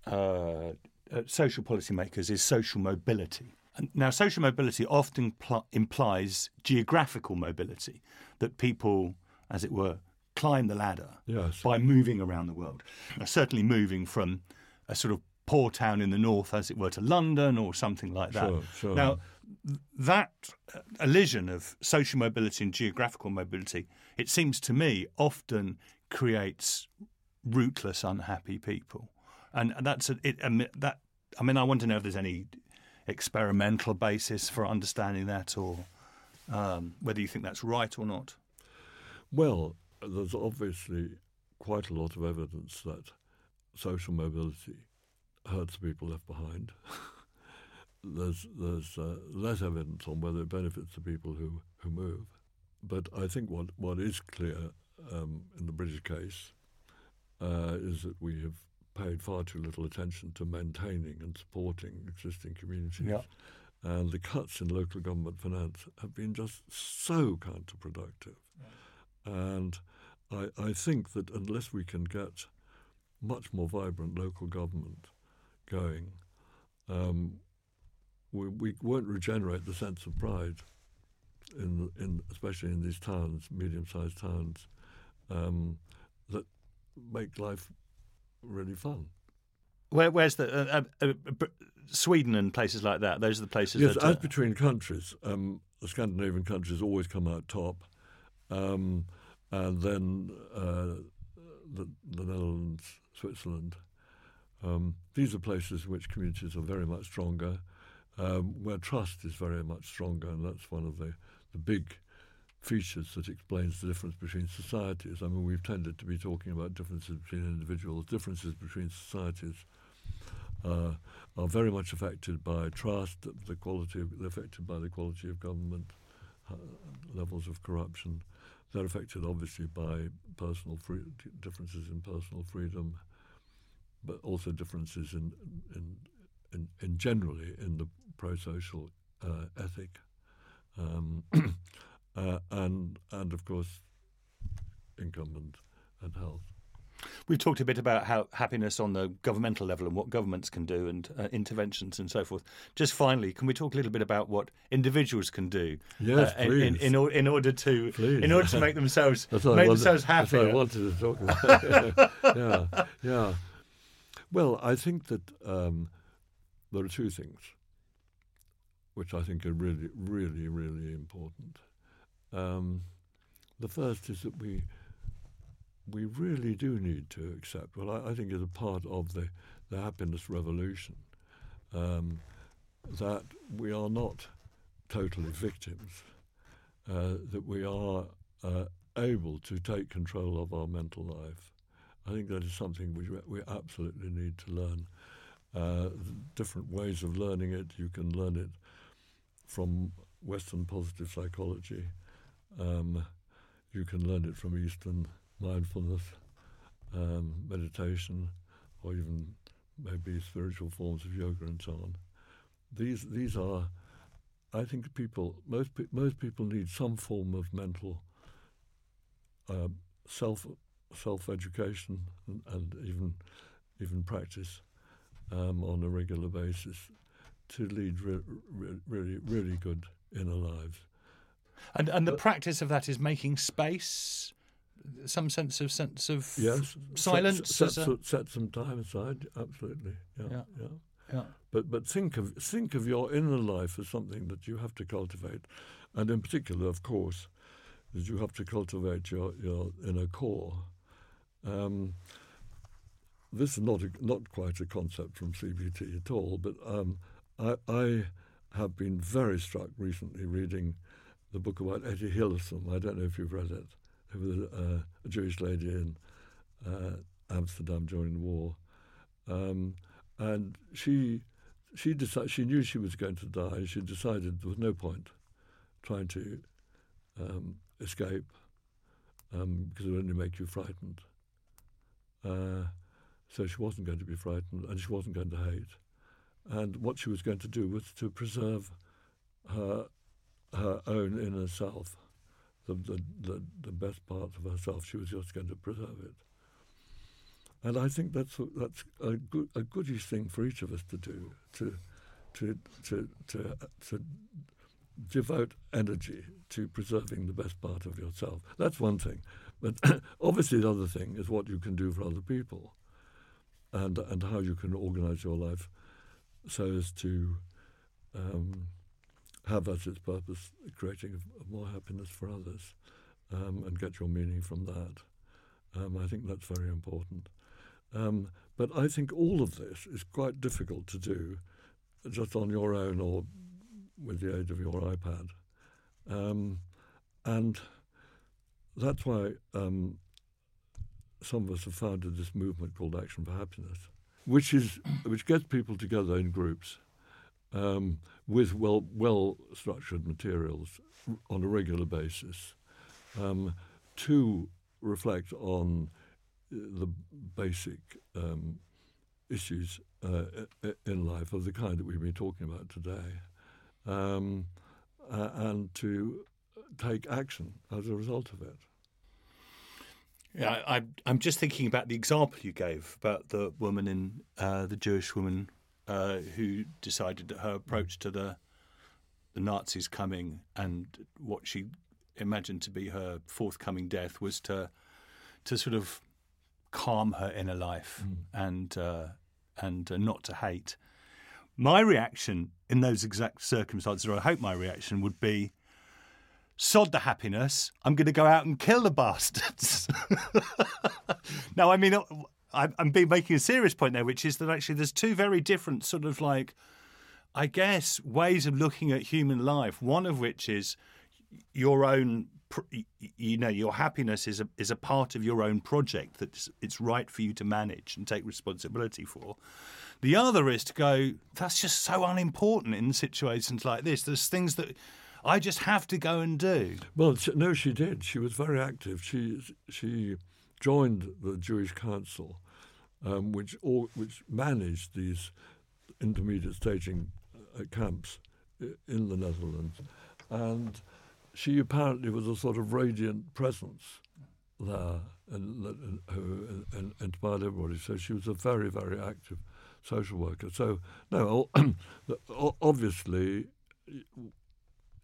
uh, uh, social policymakers is social mobility. Now, social mobility often pl- implies geographical mobility, that people, as it were, climb the ladder yes. by moving around the world. Now, certainly moving from a sort of poor town in the north, as it were, to London or something like that. Sure, sure. Now, that uh, elision of social mobility and geographical mobility, it seems to me, often creates rootless, unhappy people and that's a, it. that I mean, I want to know if there's any experimental basis for understanding that, or um, whether you think that's right or not. Well, there's obviously quite a lot of evidence that social mobility hurts people left behind. there's there's uh, less evidence on whether it benefits the people who, who move. But I think what, what is clear um, in the British case uh, is that we have paid far too little attention to maintaining and supporting existing communities. Yeah. and the cuts in local government finance have been just so counterproductive. And I, I think that unless we can get much more vibrant local government going, um, we, we won't regenerate the sense of pride, in, in especially in these towns, medium-sized towns, um, that make life really fun. Where, where's the uh, uh, uh, Sweden and places like that? Those are the places. Yes, that, as between countries, um, the Scandinavian countries always come out top, um, and then uh, the, the, Netherlands, Switzerland. Um, these are places in which communities are very much stronger, um, where trust is very much stronger, and that's one of the, the big features that explains the difference between societies. I mean, we've tended to be talking about differences between individuals, differences between societies uh, are very much affected by trust, the quality of, affected by the quality of government, uh, levels of corruption. They're affected obviously by personal free, differences in personal freedom, but also differences in in in, in generally in the pro-social uh, ethic, um, uh, and and of course income and, and health. We've talked a bit about how happiness on the governmental level and what governments can do and uh, interventions and so forth. Just finally, can we talk a little bit about what individuals can do? Yes, uh, in, in, in, in, order to please. in order to make themselves make wanted, themselves happy. That's what I wanted to talk about. yeah, yeah. Well, I think that um, there are two things which I think are really, really, really important. Um, the first is that we we really do need to accept Well, I, I think is a part of the, the happiness revolution um, that we are not totally victims, uh, that we are uh, able to take control of our mental life. I think that is something which we absolutely need to learn. Uh, different ways of learning it. You can learn it from Western positive psychology. Um, you can learn it from Eastern mindfulness, um, meditation, or even maybe spiritual forms of yoga and so on. These these are, I think, people most most people need some form of mental uh, self self education and, and, even even practice um, on a regular basis to lead re- re- really really good inner lives. And and the practice of that is making space some sense of sense of yes, silence. Set, set, set, some time aside. Absolutely. Yeah, yeah. yeah. yeah. But but think of think of your inner life as something that you have to cultivate, and in particular, of course, that you have to cultivate your your inner core. Um, this is not a, not quite a concept from CBT at all, but um, I, I have been very struck recently reading the book about Etty Hillesum. I don't know if you've read it who was a, a Jewish lady in uh, Amsterdam during the war, um, and she she decided she knew she was going to die. She decided there was no point trying to um, escape um, because it would only make you frightened. Uh, so she wasn't going to be frightened, and she wasn't going to hate. And what she was going to do was to preserve her her own inner self the, the, the, the best part of herself. She was just going to preserve it. And I think that's a, that's a good a goodish thing for each of us to do to to to to to devote energy to preserving the best part of yourself. That's one thing, but obviously the other thing is what you can do for other people, and and how you can organise your life so as to um, have as its purpose creating more happiness for others um, and get your meaning from that. Um, I think that's very important. Um, but I think all of this is quite difficult to do just on your own or with the aid of your iPad. Um, and that's why um, some of us have founded this movement called Action for Happiness, which is which gets people together in groups um, with well well structured materials on a regular basis um, to reflect on uh, the basic um, issues uh, in life of the kind that we've been talking about today. uh, and to take action as a result of it. Yeah, I, I'm just thinking about the example you gave about the woman in uh, the Jewish woman uh, who decided that her approach to the the Nazis coming and what she imagined to be her forthcoming death was to to sort of calm her inner life mm. and uh, and uh, not to hate. My reaction in those exact circumstances, or I hope my reaction would be, sod the happiness. I'm going to go out and kill the bastards. no, I mean, I'm making a serious point there, which is that actually there's two very different sort of like, I guess, ways of looking at human life. One of which is your own you know your happiness is a is a part of your own project that it's right for you to manage and take responsibility for. The other is to go. That's just so unimportant in situations like this. There's things that I just have to go and do. Well, no, she did. She was very active. She she joined the Jewish Council, um, which all, which managed these intermediate staging uh, camps in the Netherlands, and she apparently was a sort of radiant presence there and, and, and, and inspired everybody. So she was a very, very active social worker. So, no, obviously,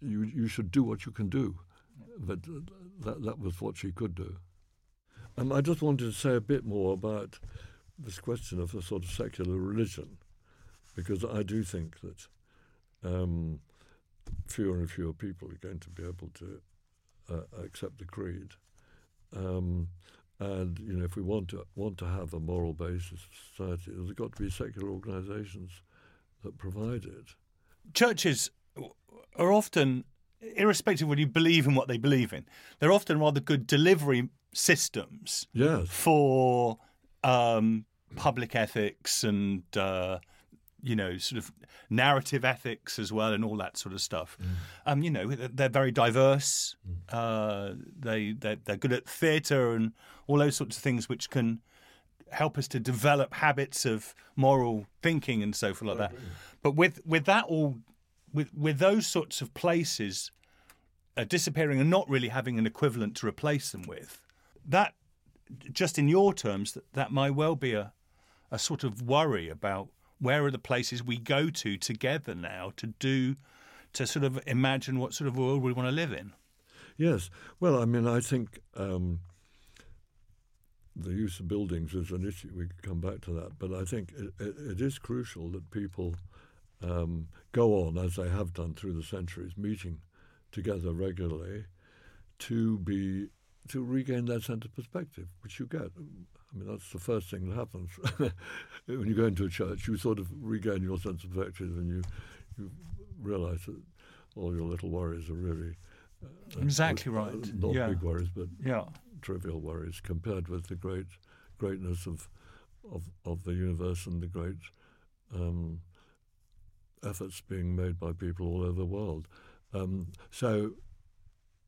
you, you should do what you can do. But that, that was what she could do. Um, I just wanted to say a bit more about this question of a sort of secular religion, because I do think that um, fewer and fewer people are going to be able to uh, accept the creed. Um, and you know, if we want to want to have a moral basis for society, there's got to be secular organisations that provide it. Churches are often, irrespective of whether you believe in what they believe in, they're often rather good delivery systems yes. for um, public ethics and uh, you know, sort of narrative ethics as well, and all that sort of stuff. Mm. Um, you know, they're very diverse. Mm. Uh, they they're, they're, good at theatre and all those sorts of things, which can help us to develop habits of moral thinking and so forth like that. But with with that all, with with those sorts of places uh, disappearing and not really having an equivalent to replace them with, that just in your terms, that, that might well be a a sort of worry about where are the places we go to together now to do to sort of imagine what sort of world we want to live in? Yes. Well, I mean, I think um, the use of buildings is an issue. We could come back to that, but I think it, it, it is crucial that people um, go on as they have done through the centuries, meeting together regularly to be to regain that sense of perspective, which you get. I mean, that's the first thing that happens when you go into a church. You sort of regain your sense of perspective, and you you realise that all your little worries are really uh, exactly uh, right. Not yeah. big worries, but yeah. trivial worries compared with the great greatness of of of the universe and the great um, efforts being made by people all over the world. Um, so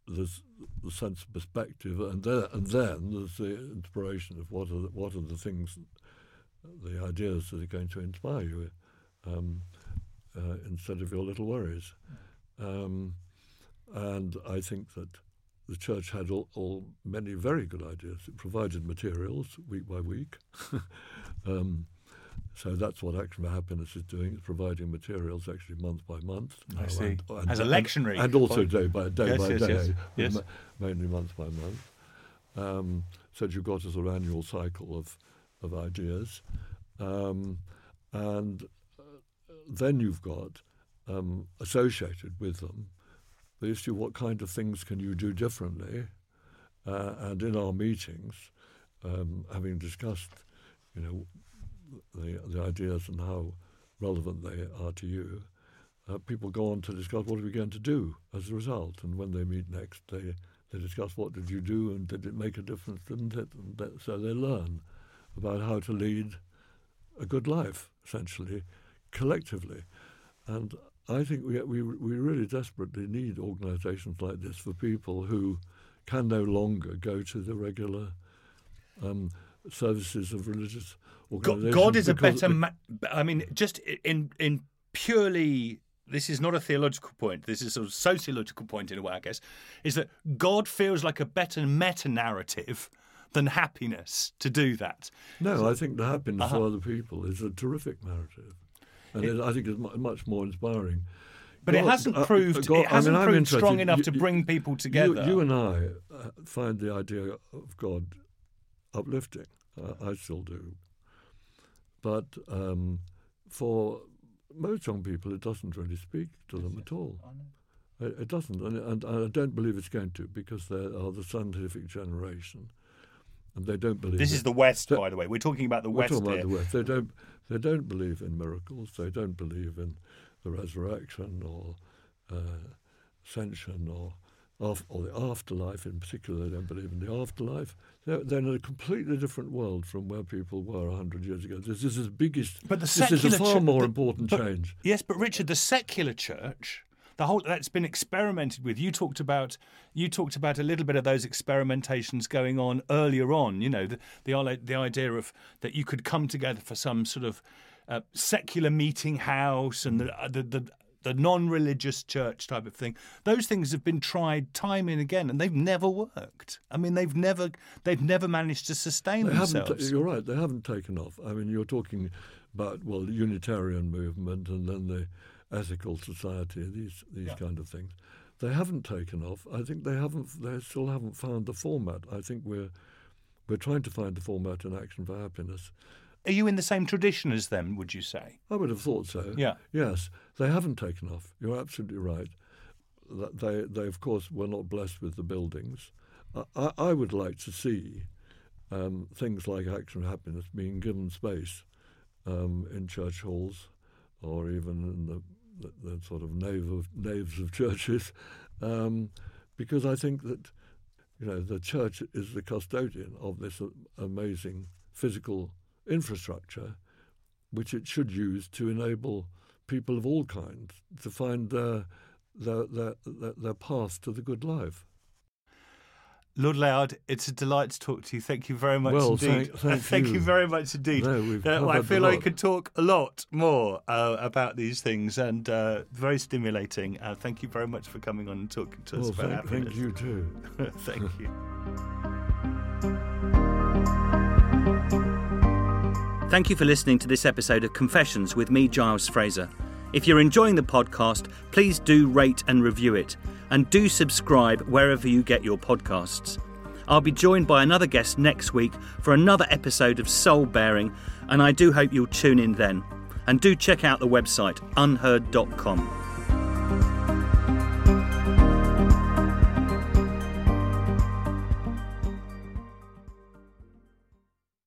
there's the sense of perspective, and then, and then there's the inspiration of what are the, what are the things, the ideas that are going to inspire you, um, uh, instead of your little worries. Um, and I think that the church had all, all, many very good ideas. It provided materials week by week. um, so that's what Action for Happiness is doing. It's providing materials actually month by month. I see. And, and, As a lectionary. And, and also day by day yes, by yes, day. Yes. yes. Mainly month by month. Um, so you've got a sort of annual cycle of, of ideas. Um, and uh, then you've got um, associated with them the issue what kind of things can you do differently. Uh, and in our meetings, um, having discussed, you know, the, the ideas and how relevant they are to you, uh, people go on to discuss what are we going to do as a result. And when they meet next, they, they discuss what did you do and did it make a difference, didn't it? And that, so they learn about how to lead a good life, essentially, collectively. And I think we, we, we really desperately need organisations like this for people who can no longer go to the regular um, services of religious organizations. God, God is a better. Ma- I mean, just in in purely this is not a theological point. This is a sociological point in a way, I guess. Is that God feels like a better meta narrative than happiness to do that. No, I think the happiness Uh-huh. of other people is a terrific narrative, and it, I think it's much more inspiring. But it hasn't uh, proved God- it hasn't I mean, I'm proved interested. strong enough You- to bring people You, together. you and I uh, find the idea of God uplifting. Uh, I still do. But um, for most young people, it doesn't really speak to them at all. It, it doesn't, and, and I don't believe it's going to because they are the scientific generation, and they don't believe. this in- is the West, So- by the way. We're talking about the we're West talking about here. the West. They don't. They don't believe in miracles. They don't believe in the resurrection or uh, ascension or af- or the afterlife. In particular, they don't believe in the afterlife. They're, they're in a completely different world from where people were hundred years ago. This, is the biggest. But the this is a far more the- important but- change. Yes, but Richard, the secular church, the whole that's been experimented with. You talked about you talked about a little bit of those experimentations going on earlier on. You know, the the, the idea of that you could come together for some sort of uh, secular meeting house and the the. the the non-religious church type of thing; those things have been tried time and again, and they've never worked. I mean, they've never they've never managed to sustain They themselves. you're right. They haven't taken off. I mean, you're talking about well, the Unitarian movement and then the ethical society. These these kind of things. They haven't taken off. I think they haven't. They still haven't found the format. I think we're we're trying to find the format in Action for Happiness. Are you in the same tradition as them? Would you say? I would have thought so. Yeah. Yes, they haven't taken off. You're absolutely right. That They, they of course, were not blessed with the buildings. I, I, would like to see um, things like Action and Happiness being given space um, in church halls or even in the, the, the sort of nave of, naves of churches, um, because I think that you know the church is the custodian of this uh, amazing physical infrastructure which it should use to enable people of all kinds to find their their their, their, their path to the good life. Lord Layard, it's a delight to talk to you. Thank you very much Well, indeed. thank- thank you. you. very much indeed. No, Uh, I feel like we could talk a lot more uh, about these things and uh, very stimulating. Uh, thank you very much for coming on and talking to us Well, about thank, happiness. thank you too. thank you. Thank you for listening to this episode of Confessions with me, Giles Fraser. If you're enjoying the podcast, please do rate and review it, and do subscribe wherever you get your podcasts. I'll be joined by another guest next week for another episode of Soul Baring, and I do hope you'll tune in then. And do check out the website unherd.com.